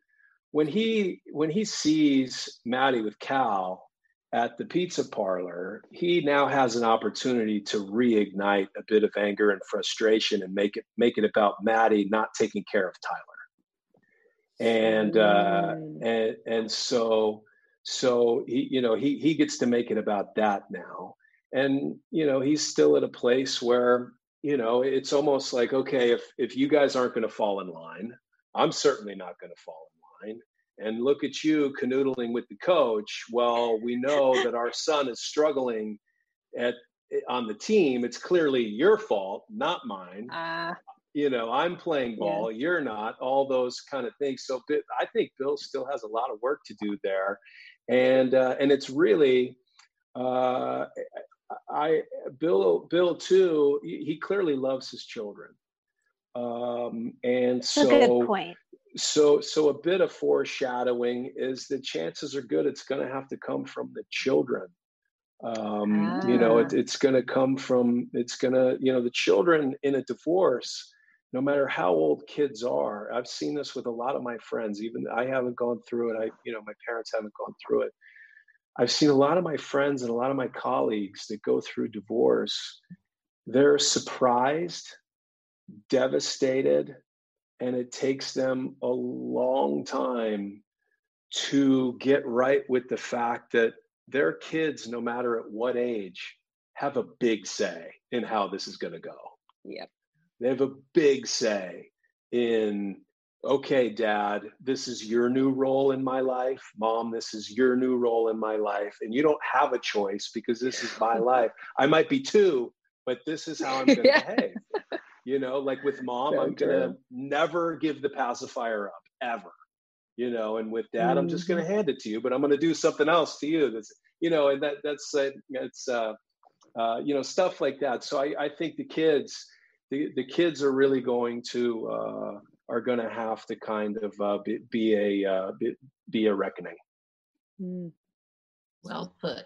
when he when he sees Maddie with Cal at the pizza parlor, he now has an opportunity to reignite a bit of anger and frustration and make it make it about Maddie not taking care of Tyler. And uh, Mm. and and so so he you know he he gets to make it about that now and you know he's still at a place where you know it's almost like okay if if you guys aren't going to fall in line i'm certainly not going to fall in line and look at you canoodling with the coach well we know that our son is struggling at on the team. It's clearly your fault not mine. Ah, you know i'm playing ball you're not all those kind of things. So i think bill still has a lot of work to do there. And uh, and it's really uh, i bill bill too he clearly loves his children. Um, and That's a so good point. So so a bit of foreshadowing is the chances are good it's going to have to come from the children um you know it, Ah. it's going to come from it's going to you know the children in a divorce no matter how old kids are i've seen this with a lot of my friends even i haven't gone through it i you know my parents haven't gone through it i've seen a lot of my friends and a lot of my colleagues that go through divorce they're surprised devastated and it takes them a long time to get right with the fact that their kids, no matter at what age, have a big say in how this is going to go. Yep. They have a big say in, okay, dad, this is your new role in my life. Mom, this is your new role in my life. And you don't have a choice because this is my life. I might be two, but this is how I'm going to Yeah. behave. You know, like with mom, So I'm going to never give the pacifier up ever. You know, and with dad, I'm just going Mm-hmm. to hand it to you, but I'm going to do something else to you. That's, you know, and that that's uh, it's uh, uh, you know stuff like that. So I, I think the kids, the the kids are really going to uh, are going to have to kind of uh, be, be a uh, be, be a reckoning. Mm. Well put.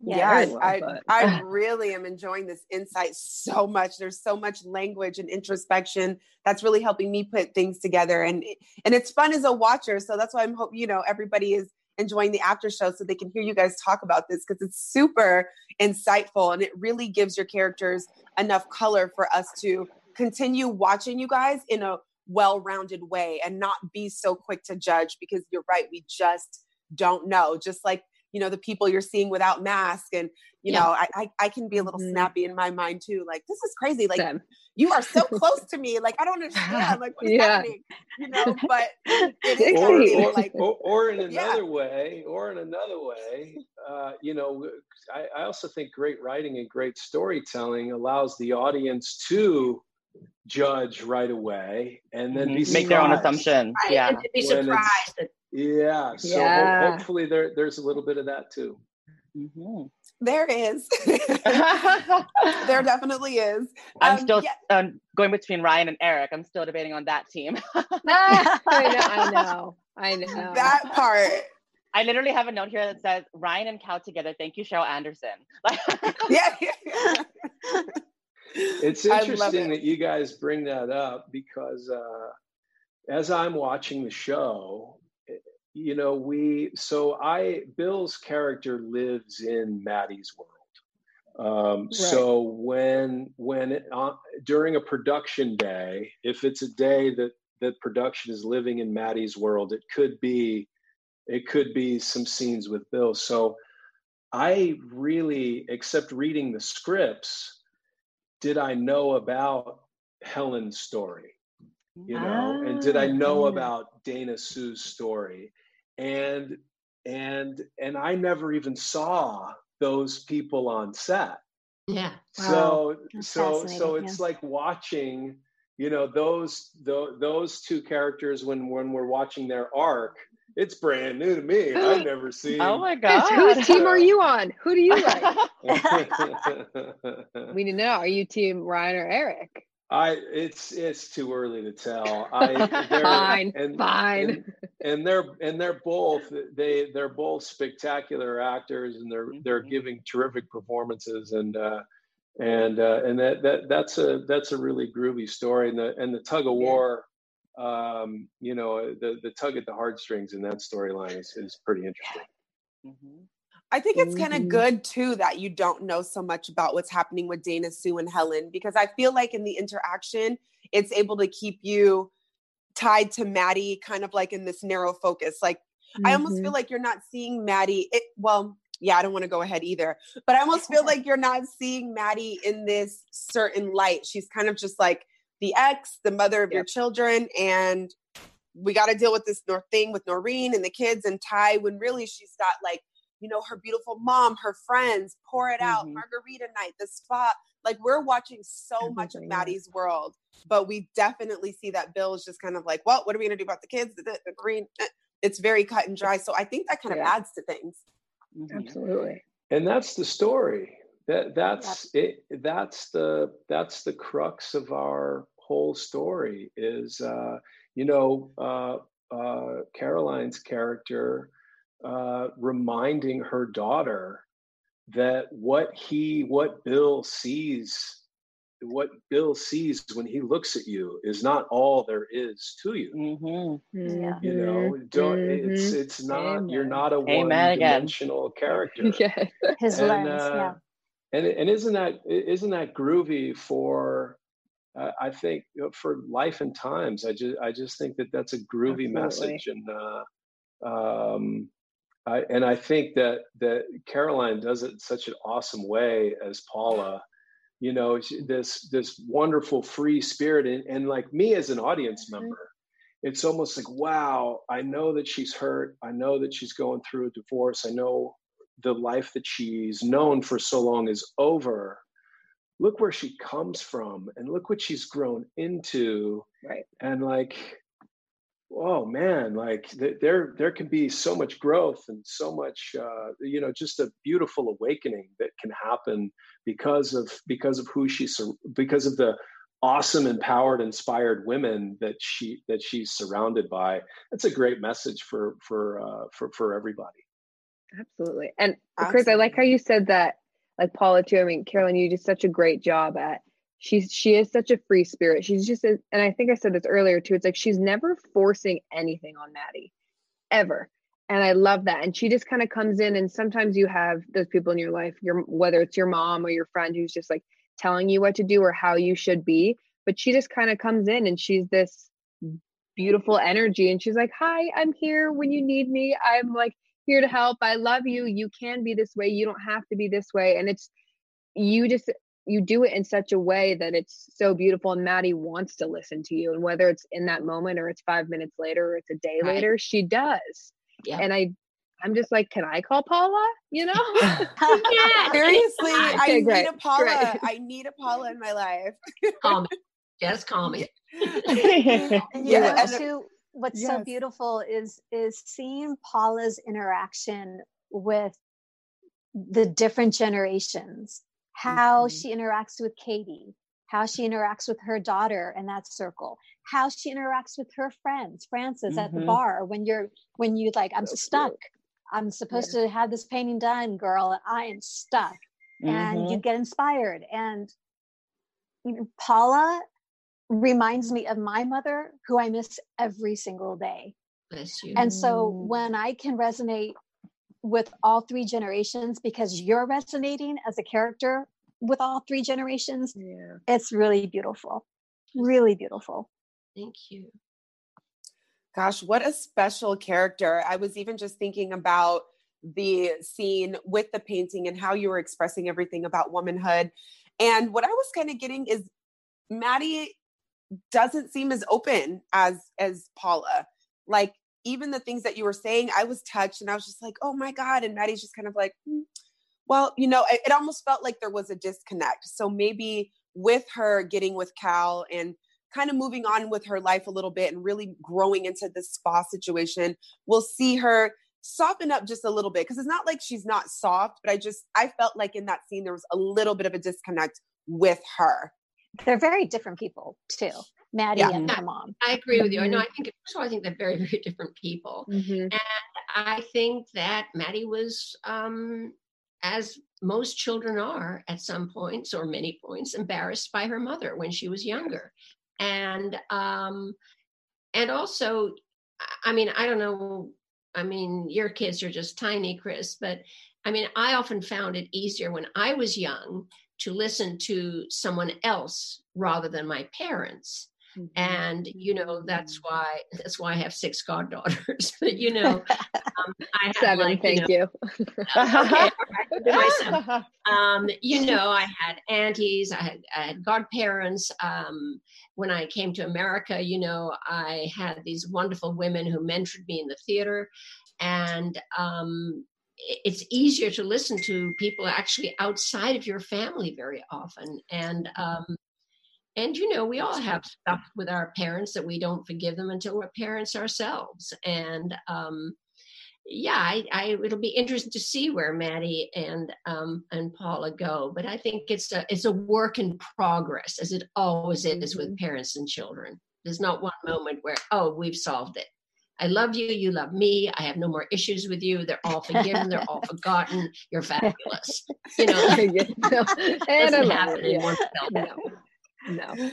Yeah, very well I. I really am enjoying this insight so much. There's so much language and introspection that's really helping me put things together, and and it's fun as a watcher. So that's why I'm hope you know everybody is enjoying the after show so they can hear you guys talk about this because it's super insightful and it really gives your characters enough color for us to continue watching you guys in a well-rounded way and not be so quick to judge because you're right we just don't know just like you know the people you're seeing without mask and you Yeah. know I, I i can be a little Mhm. snappy in my mind too like this is crazy like Same. you are so close to me like i don't understand like what's Yeah. happening you know but it is Exactly. or, or, like or, or in Yeah. another way, or in another way, uh, you know, I, I also think great writing and great storytelling allows the audience to judge right away and then be Mhm. make their own assumption. Right. Yeah. And to be surprised that Yeah. So ho- hopefully there there's a little bit of that too. Mhm. there is there definitely is I'm Um, still yeah, um, going between Ryan and Erik. I'm still debating on that team. I know. I know. I know. that part I literally have a note here that says Ryan and Cal together. Thank you, Sheryl Anderson. yeah It's I love interesting it. that you guys bring that up because uh, as I'm watching the show, you know, we so I Bill's character lives in Maddie's world. Um, So when when it, uh, during a production day, if it's a day that that production is living in Maddie's world, it could be it could be some scenes with Bill. So I really, except reading the scripts, did I know about Helen's story? You know, and did I know Ah, about Dana Sue's story? And and and I never even saw those people on set. Yeah. Wow. So That's so so it's yeah. like watching, you know, those those those two characters when when we're watching their arc. It's brand new to me. I've never seen. Oh my Chris, god. whose team are you on? Who do you like? We need to know. Are you team Ryan or Erik? It's it's too early to tell. I Fine, and, fine. and, and they're and they're both they they're both spectacular actors and they're they're Mhm. giving terrific performances and uh and uh and that that that's a that's a really groovy story and the and the tug of war um you know the the tug at the heartstrings in that storyline is, is pretty interesting. I think it's kind of Mhm. good too that you don't know so much about what's happening with Dana, Sue, and Helen because I feel like in the interaction, it's able to keep you tied to Maddie, kind of like in this narrow focus. Like I almost feel like you're not seeing Maddie. It well, yeah, I don't want to go ahead either, but I almost feel like you're not seeing Maddie in this certain light. She's kind of just like the ex, the mother of your children, and we got to deal with this thing with Noreen and the kids and Ty. When really she's got like you know her beautiful mom, her friends, pour it out, Mhm. margarita night, the spa. Like we're watching so much of Maddie's world, but we definitely see that Bill is just kind of like, well, what are we gonna do about the kids? The, the, the green. eh. It's very cut and dry. So I think that kind of Yeah. adds to things. Mhm. Absolutely. and that's the story that that's it that's the that's the crux of our whole story is uh you know uh uh caroline's character uh reminding her daughter that what he what bill sees what bill sees when he looks at you is not all there is to you Mhm. Yeah. you know don't it's Mhm. it's not you're not a Amen one again. dimensional character Yes. His and, lens, uh, yeah. and and isn't that isn't that groovy for uh, I think you know, for life and times I just I just think that that's a groovy Absolutely. message and uh, um, I and I think that that Caroline does it in such an awesome way as Paula. You know she- this this wonderful free spirit and, and like me as an audience Mhm. member it's almost like wow I know that she's hurt. I know that she's going through a divorce. I know the life that she's known for so long is over. Look where she comes from and look what she's grown into. Right. and like oh man like th- there there can be so much growth and so much uh, you know just a beautiful awakening that can happen because of because of who she's because of the awesome empowered inspired women that she that she's surrounded by that's a great message for for uh, for for everybody Absolutely. And Chris, I like how you said that, like Paula too. I mean, Caroline, you did such a great job at. She's she is such a free spirit. She's just, a, and I think I said this earlier too. It's like she's never forcing anything on Maddie, ever. And I love that. And she just kind of comes in, and sometimes you have those people in your life, your whether it's your mom or your friend who's just like telling you what to do or how you should be. But she just kind of comes in, and she's this beautiful energy, and she's like, "Hi, I'm here when you need me. I'm like." here to help. I love you. You can be this way. You don't have to be this way. And it's you just you do it in such a way that it's so beautiful. And Maddie wants to listen to you. And whether it's in that moment or it's five minutes later or it's a day Right. later, she does. Yeah. And I I'm just like, can I call Paula? You know? Yeah. Seriously, I Okay, need great, a Paula. great. I need a Paula in my life. Call me. Just call me. And you Yeah, know, and- too, what's so beautiful is is seeing Paula's interaction with the different generations, how Mhm. she interacts with Katie, how she interacts with her daughter in that circle, how she interacts with her friends, Frances at the Mhm. bar when you're when you like, I'm So stuck. I'm supposed to have this painting done, girl, and I am stuck and you get inspired. And you know, Paula reminds me of my mother, who I miss every single day. Bless you. And so Mm. when I can resonate with all three generations because you're resonating as a character with all three generations, yeah. it's really beautiful. Really beautiful. Thank you. Gosh, what a special character. I was even just thinking about the scene with the painting and how you were expressing everything about womanhood. And what I was kind of getting is Maddie doesn't seem as open as as Paula. Like even the things that you were saying, I was touched and I was just like, "Oh my god." And Maddie's just kind of like, "Hmm, Well, you know, it, it almost felt like there was a disconnect. So maybe with her getting with Cal and kind of moving on with her life a little bit and really growing into this spa situation, we'll see her soften up just a little bit because it's not like she's not soft, but I just I felt like in that scene there was a little bit of a disconnect with her. They're very different people too. Maddie yeah. and her mom. I agree with you. Mm-hmm. No, I think first of all, I think they're very, very different people. Mm-hmm. And I think that Maddie was um as most children are at some points or many points embarrassed by her mother when she was younger and um and also i mean i don't know i mean your kids are just tiny chris but i mean i often found it easier when i was young to listen to someone else rather than my parents Mm-hmm. And you know that's why that's why I have six goddaughters. but you know, um, I have seven. Like, thank you. Know, okay, right, um, you know, I had aunties, I had, I had godparents. Um, when I came to America, you know, I had these wonderful women who mentored me in the theater, and um, it's easier to listen to people actually outside of your family very often and um, and you know we all have stuff with our parents that we don't forgive them until we're parents ourselves and um yeah I, I it'll be interesting to see where maddie and um and paula go but i think it's a it's a work in progress as it always is with mm-hmm. parents and children there's not one moment where oh we've solved it I love you. You love me. I have no more issues with you. They're all forgiven. They're all forgotten. You're fabulous. You know, and doesn't happen in one no no.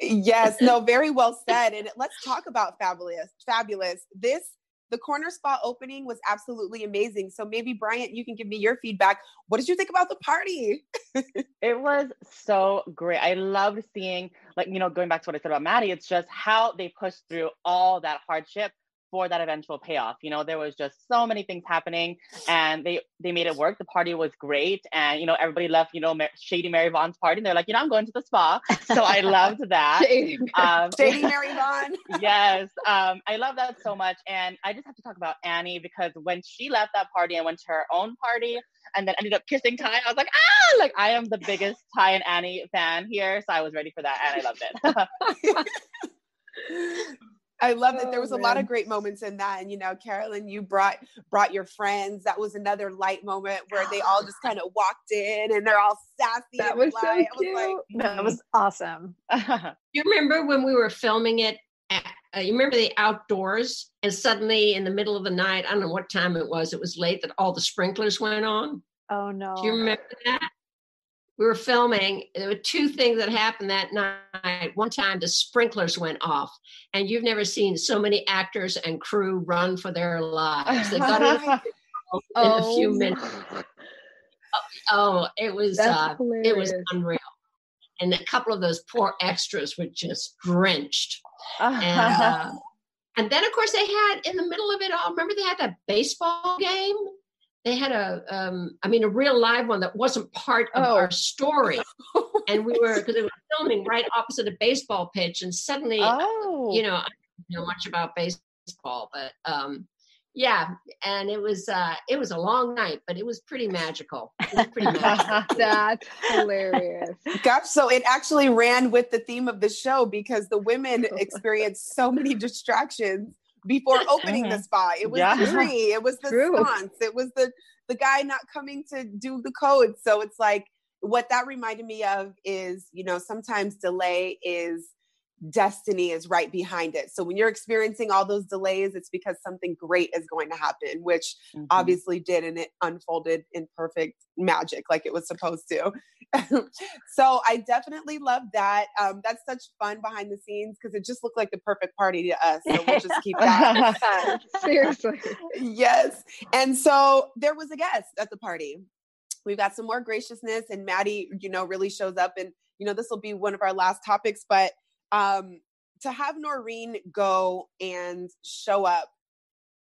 Yes, no, very well said. And let's talk about fabulous. Fabulous. This the corner spot opening was absolutely amazing. So maybe Bryant, you can give me your feedback. What did you think about the party? it was so great. I loved seeing, like, you know, going back to what I said about Maddie, it's just how they pushed through all that hardship for that eventual payoff. You know, there was just so many things happening, and they they made it work. The party was great, and you know, everybody left. You know, Shady Mary Vaughn's party. And they're like, you know, I'm going to the spa. So I loved that. Shady, um, Shady Mary Vaughn. yes, um, I love that so much. And I just have to talk about Annie because when she left that party and went to her own party, and then ended up kissing Ty, I was like, ah, like I am the biggest Ty and Annie fan here, so I was ready for that, and I loved it. I love that there was oh, a lot of great moments in that. And you know, Caroline, you brought brought your friends. That was another light moment where they all just kind of walked in and they're all sassy. That was so cute. Was like, that was awesome. you remember when we were filming it? At, uh, you remember the outdoors, and suddenly in the middle of the night, I don't know what time it was. It was late that all the sprinklers went on. Oh no! Do you remember that? We were filming. There were two things that happened that night. One time, the sprinklers went off, and you've never seen so many actors and crew run for their lives. They got in oh. a few minutes. Oh, oh it was uh, it was unreal. And a couple of those poor extras were just drenched. And, uh, and then, of course, they had in the middle of it all. Remember, they had that baseball game they had a um, I mean a real live one that wasn't part of oh. our story and we were because they were filming right opposite a baseball pitch and suddenly oh. you know i don't know much about baseball but um, yeah and it was uh it was a long night but it was pretty magical, was pretty magical. that's hilarious gosh so it actually ran with the theme of the show because the women experienced so many distractions before opening the mm-hmm. spa. It was yeah. the tree. It was the True. sconce. It was the the guy not coming to do the code. So it's like what that reminded me of is, you know, sometimes delay is destiny is right behind it. So when you're experiencing all those delays, it's because something great is going to happen, which mm-hmm. obviously did, and it unfolded in perfect magic like it was supposed to. so I definitely love that. Um, that's such fun behind the scenes because it just looked like the perfect party to us. So we'll just keep that. Seriously. yes. And so there was a guest at the party. We've got some more graciousness, and Maddie, you know, really shows up. And, you know, this will be one of our last topics, but um, to have Noreen go and show up,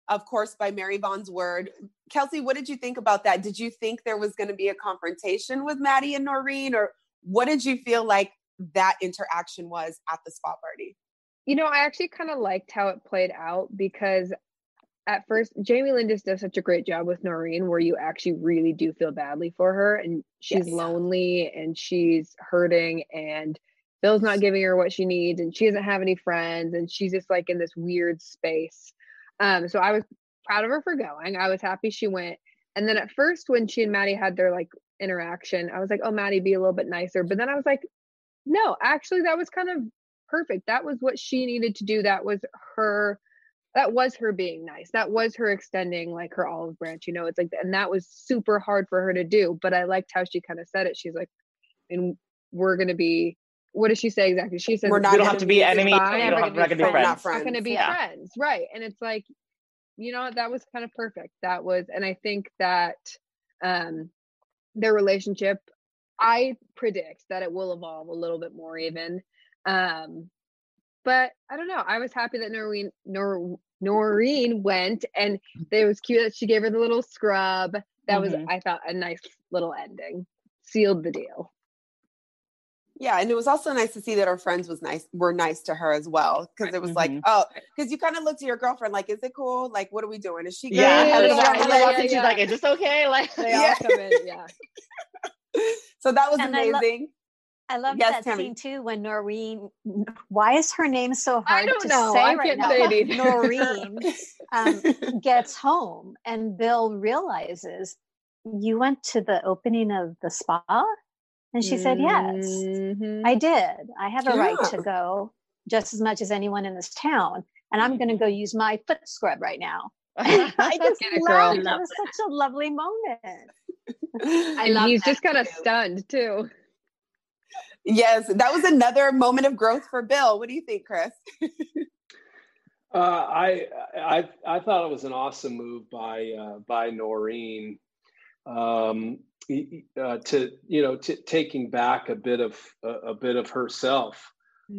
of course, by Mary Vaughn's word. Kelsey, what did you think about that? Did you think there was going to be a confrontation with Maddie and Noreen, or what did you feel like that interaction was at the spa party? You know, I actually kind of liked how it played out because at first Jamie Lynn just does such a great job with Noreen where you actually really do feel badly for her and she's Yes. lonely and she's hurting and Bill's not giving her what she needs and she doesn't have any friends and she's just like in this weird space. Um so I was proud of her for going. I was happy she went. And then at first when she and Maddie had their like interaction, I was like, "Oh, Maddie, be a little bit nicer." But then I was like, "No, actually that was kind of perfect. That was what she needed to do. That was her that was her being nice. That was her extending like her olive branch, you know. It's like and that was super hard for her to do, but I liked how she kind of said it. She's like and we're going to be what does she say exactly? She says We're not we don't have to be enemies, enemies. fine. We Never don't have, gonna we're not be gonna be friends. friends. Not not going to be Yeah. friends right and it's like you know that was kind of perfect that was and i think that um their relationship i predict that it will evolve a little bit more even um but i don't know i was happy that noreen Nor, noreen went and it was cute that she gave her the little scrub that was Mhm. i thought a nice little ending sealed the deal Yeah, and it was also nice to see that her friends was nice were nice to her as well because it was like, Mhm. oh, because you kind of look to your girlfriend like, is it cool? Like, what are we doing? Is she good? Yeah, Yeah, Heather yeah, walks- yeah, yeah, walks she's like, "Is this okay?" Like, they Yeah. all come in yeah So that was And amazing. I love Yes, that Tammy. scene too when Noreen. Why is her name so hard to know. say I right now? say. Noreen um, gets home and Bill realizes you went to the opening of the spa, and she said yes. Mhm. I did. I have a right to go just as much as anyone in this town, and I'm going to go use my foot scrub right now. I just Get it, girl. loved it. Love It was such a lovely moment. I and love he's just kind of stunned too. yes, that was another moment of growth for Bill. What do you think, Chris? Uh, I, I I thought it was an awesome move by uh, by Noreen um, uh, to you know to taking back a bit of a, a bit of herself.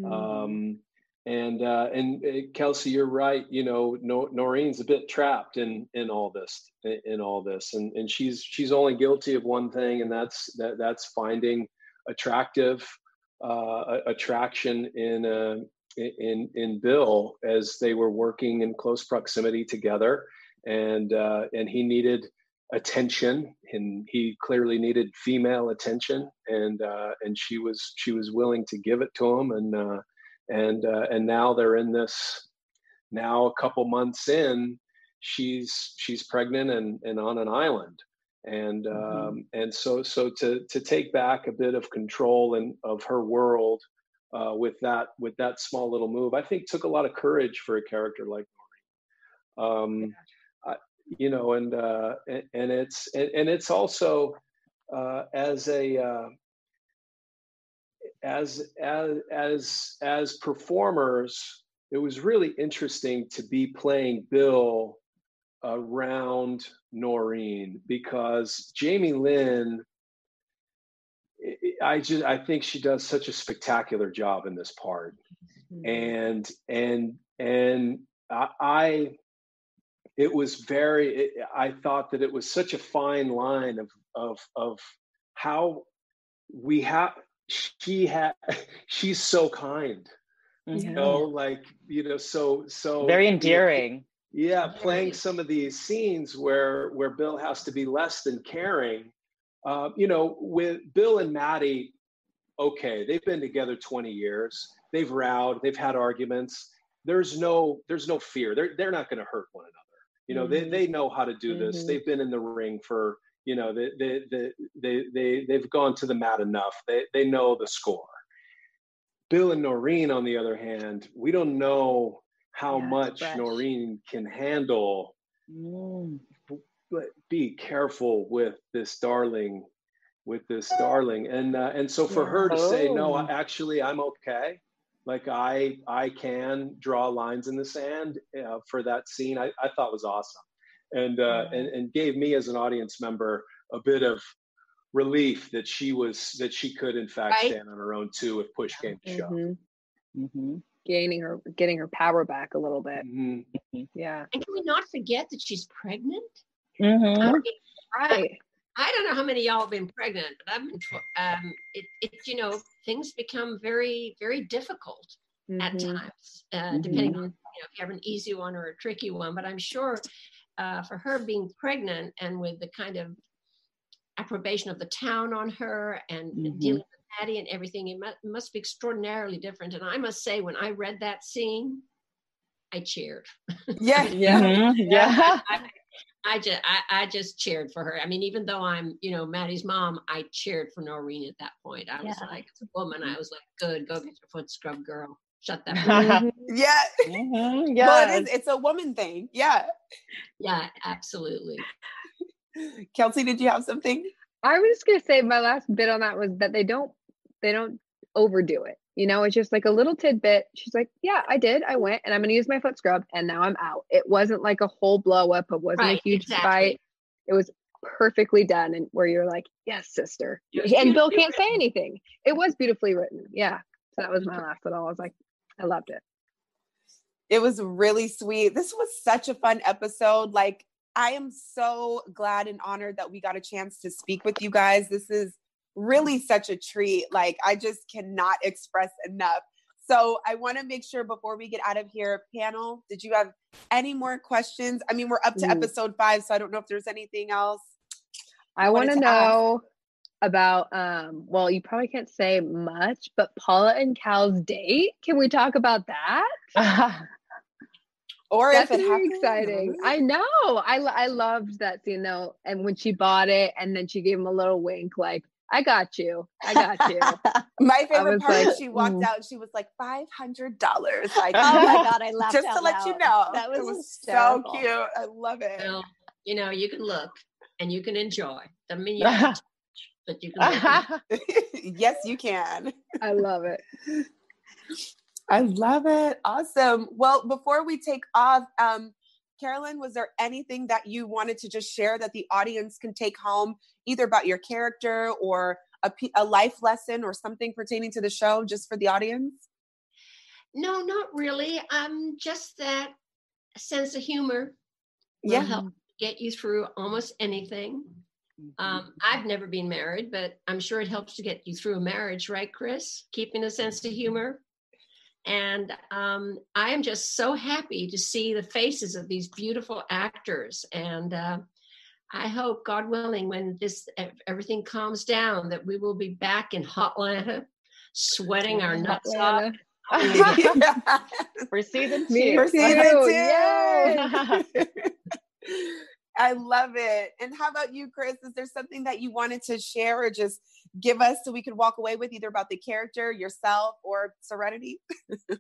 Um, and uh, and uh, Kelsey, you're right. You know, Nor- Noreen's a bit trapped in in all this in, all this, and and she's she's only guilty of one thing, and that's that that's finding attractive uh, attraction in uh, in in Bill as they were working in close proximity together, and uh, and he needed attention, and he clearly needed female attention, and uh, and she was she was willing to give it to him, and uh, and uh, and now they're in this. Now a couple months in, she's she's pregnant and and on an island, and um, and so so to to take back a bit of control and of her world uh, with that with that small little move, I think took a lot of courage for a character like Noreen. Um, you know, and uh, and, and it's and, and it's also uh, as a uh, as as as as performers, it was really interesting to be playing Bill around Noreen because Jamie Lynn. I- I just I think she does such a spectacular job in this part, and and and I, I it was very it, I thought that it was such a fine line of of of how we have she had she's so kind you Mhm. know like you know so so Very you know, endearing. yeah playing some of these scenes where where bill has to be less than caring uh, you know with bill and maddie okay they've been together 20 years they've rowed they've had arguments there's no there's no fear they're they're not going to hurt one another you know they, Mhm. they know how to do this Mhm. they've been in the ring for you know they they, they they they they've gone to the mat enough they they know the score bill and noreen on the other hand we don't know how Yeah, much fresh. noreen can handle Mm. but be careful with this darling with this darling and uh, and so for her to say no Oh. actually i'm okay like i i can draw lines in the sand uh, for that scene I, I thought was awesome and uh and, and gave me as an audience member a bit of relief that she was that she could in fact Right. stand on her own too if push came to shove Mhm. Mhm. Gaining her, getting her power back a little bit. Mhm. Yeah. And can we not forget that she's pregnant? Mhm. Right. I don't know how many of y'all have been pregnant, but I've been. tw- Um, it, it, you know, things become very, very difficult at Mhm. times, uh, Mhm. depending on you know, if you have an easy one or a tricky one, but I'm sure uh, for her being pregnant and with the kind of approbation of the town on her and Mhm. dealing with Patty and everything, it must, must be extraordinarily different. And I must say, when I read that scene, I cheered. Yeah. Yeah. Yeah. I, I just I, I just cheered for her. I mean, even though I'm, you know, Maddie's mom, I cheered for Noreen at that point. I was Yeah. like, as a woman, I was like, good, go get your foot scrub girl. Shut that. Mhm. mouth." Yeah. Mhm. Well, it It's a woman thing. Yeah. yeah, absolutely. Kelsey, did you have something? I was just gonna say my last bit on that was that they don't they don't overdo it. You know, it's just like a little tidbit. She's like, "Yeah, I did. I went, and I'm gonna use my foot scrub, and now I'm out." It wasn't like a whole blow up. It wasn't Right, a huge exactly. fight. It was perfectly done, and where you're like, "Yes, sister," and Bill can't say anything. It was beautifully written. Yeah, so that was my last little. I was like, I loved it. It was really sweet. This was such a fun episode. Like, I am so glad and honored that we got a chance to speak with you guys. This is really such a treat. Like, I just cannot express enough. So, I want to make sure before we get out of here, panel, did you have any more questions? I mean, we're up to Ooh. episode five, so I don't know if there's anything else. I want to to ask. know about um well you probably can't say much but paula and cal's date can we talk about that Or that's if it very happened. exciting i know I, I loved that scene though and when she bought it and then she gave him a little wink like i got you i got you My favorite part like, is she walked mm. out she was like, $500. Like, oh my god, I laughed just out to let you know. That was, it was so cute. I love it. Well, you know, you can look and you can enjoy. Doesn't mean you have to, but you can look. and- yes, you can. i love it I love it. Awesome. Well, before we take off, um, Caroline, was there anything that you wanted to just share that the audience can take home, either about your character or a, a life lesson or something pertaining to the show, just for the audience? No, not really. Um, just that sense of humor will Yeah. help get you through almost anything. Um, I've never been married, but I'm sure it helps to get you through a marriage, right, Chris? Keeping a sense of humor. And um, I am just so happy to see the faces of these beautiful actors. And uh, I hope, God willing, when this everything calms down, that we will be back in Hotlanta, sweating our nuts off. For season two. For season two. Yay. I love it. And how about you, Chris? Is there something that you wanted to share or just give us so we could walk away with either about the character, yourself, or Serenity?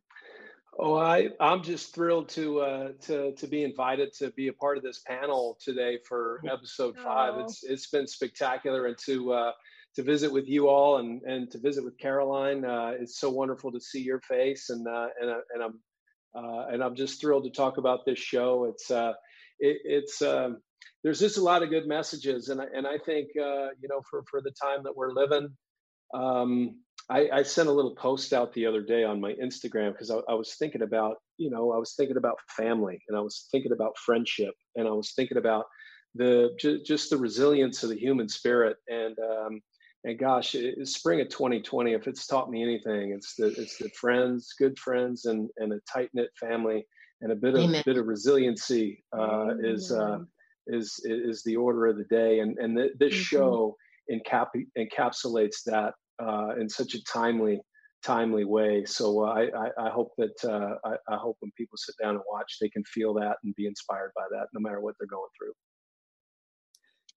Oh, I I'm just thrilled to uh, to to be invited to be a part of this panel today for episode five. Oh. It's it's been spectacular, and to uh, to visit with you all and and to visit with Caroline. Uh, it's so wonderful to see your face, and uh, and uh, and I'm uh, and I'm just thrilled to talk about this show. It's uh, it, it's um, there's just a lot of good messages, and I, and I think uh, you know for for the time that we're living. Um, I, I sent a little post out the other day on my Instagram because I, I was thinking about, you know, I was thinking about family and I was thinking about friendship and I was thinking about the ju- just the resilience of the human spirit and um, and gosh, it, spring of 2020. If it's taught me anything, it's the it's the friends, good friends, and and a tight knit family and a bit of Amen. bit of resiliency uh, is uh, is is the order of the day. And and th- this Mhm. show encap- encapsulates that uh, in such a timely timely way. So uh, I, I I hope that uh, I, I hope when people sit down and watch, they can feel that and be inspired by that, no matter what they're going through.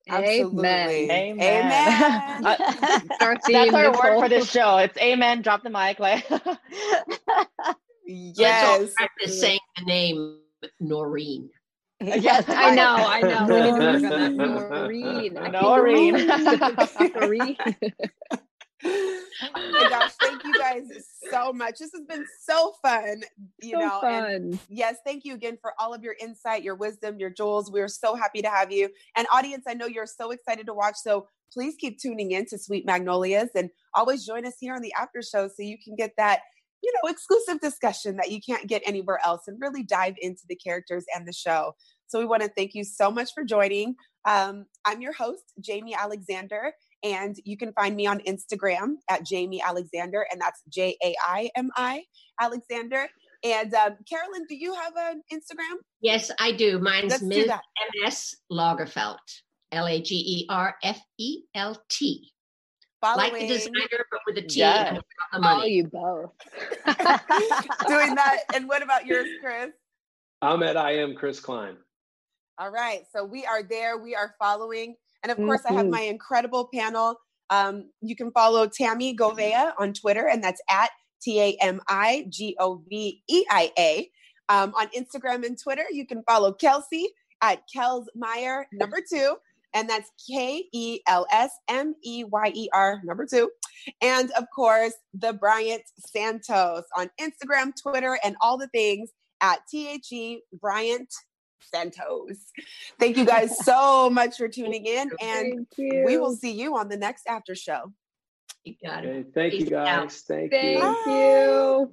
Absolutely. Amen. Amen. Amen. Uh, That's our word for this show. It's amen. Drop the mic. Like yes. Let's all practice saying the name Noreen. Yes, I know, I know. We need to work on that. Noreen. Noreen. Noreen. oh my gosh, thank you guys so much. This has been so fun. You so know, and fun. yes, thank you again for all of your insight, your wisdom, your jewels. We're so happy to have you. And audience, I know you're so excited to watch. So please keep tuning in to Sweet Magnolias and always join us here on the after show so you can get that, you know, exclusive discussion that you can't get anywhere else and really dive into the characters and the show. So we want to thank you so much for joining. Um, I'm your host, Jaimi Alexander, and you can find me on Instagram at Jaimi Alexander, and that's J A I M I Alexander. And um, Caroline, do you have an Instagram? Yes, I do. Mine's Let's do Ms. that. MS Lagerfelt. L A G E R F E L T. Following, Like the designer, but with a T Yes. and the All money. you both. doing that. And what about yours, Chris? I'm at I am Chris Klein. All right. So we are there. We are following. And of course, I have Mhm. my incredible panel. Um, you can follow Tami Goveia on Twitter, and that's at T A M I G O V E I A. Um, on Instagram and Twitter, you can follow Kelsey at Kels Meyer, number two. And that's K E L S M E Y E R, number two. And of course, the Bryant Santos on Instagram, Twitter, and all the things at T H E Bryant Santos. Thank you guys so much for tuning in, and we will see you on the next after show. You got it. Okay, thank you Peace out. guys. Thank you. Thank you.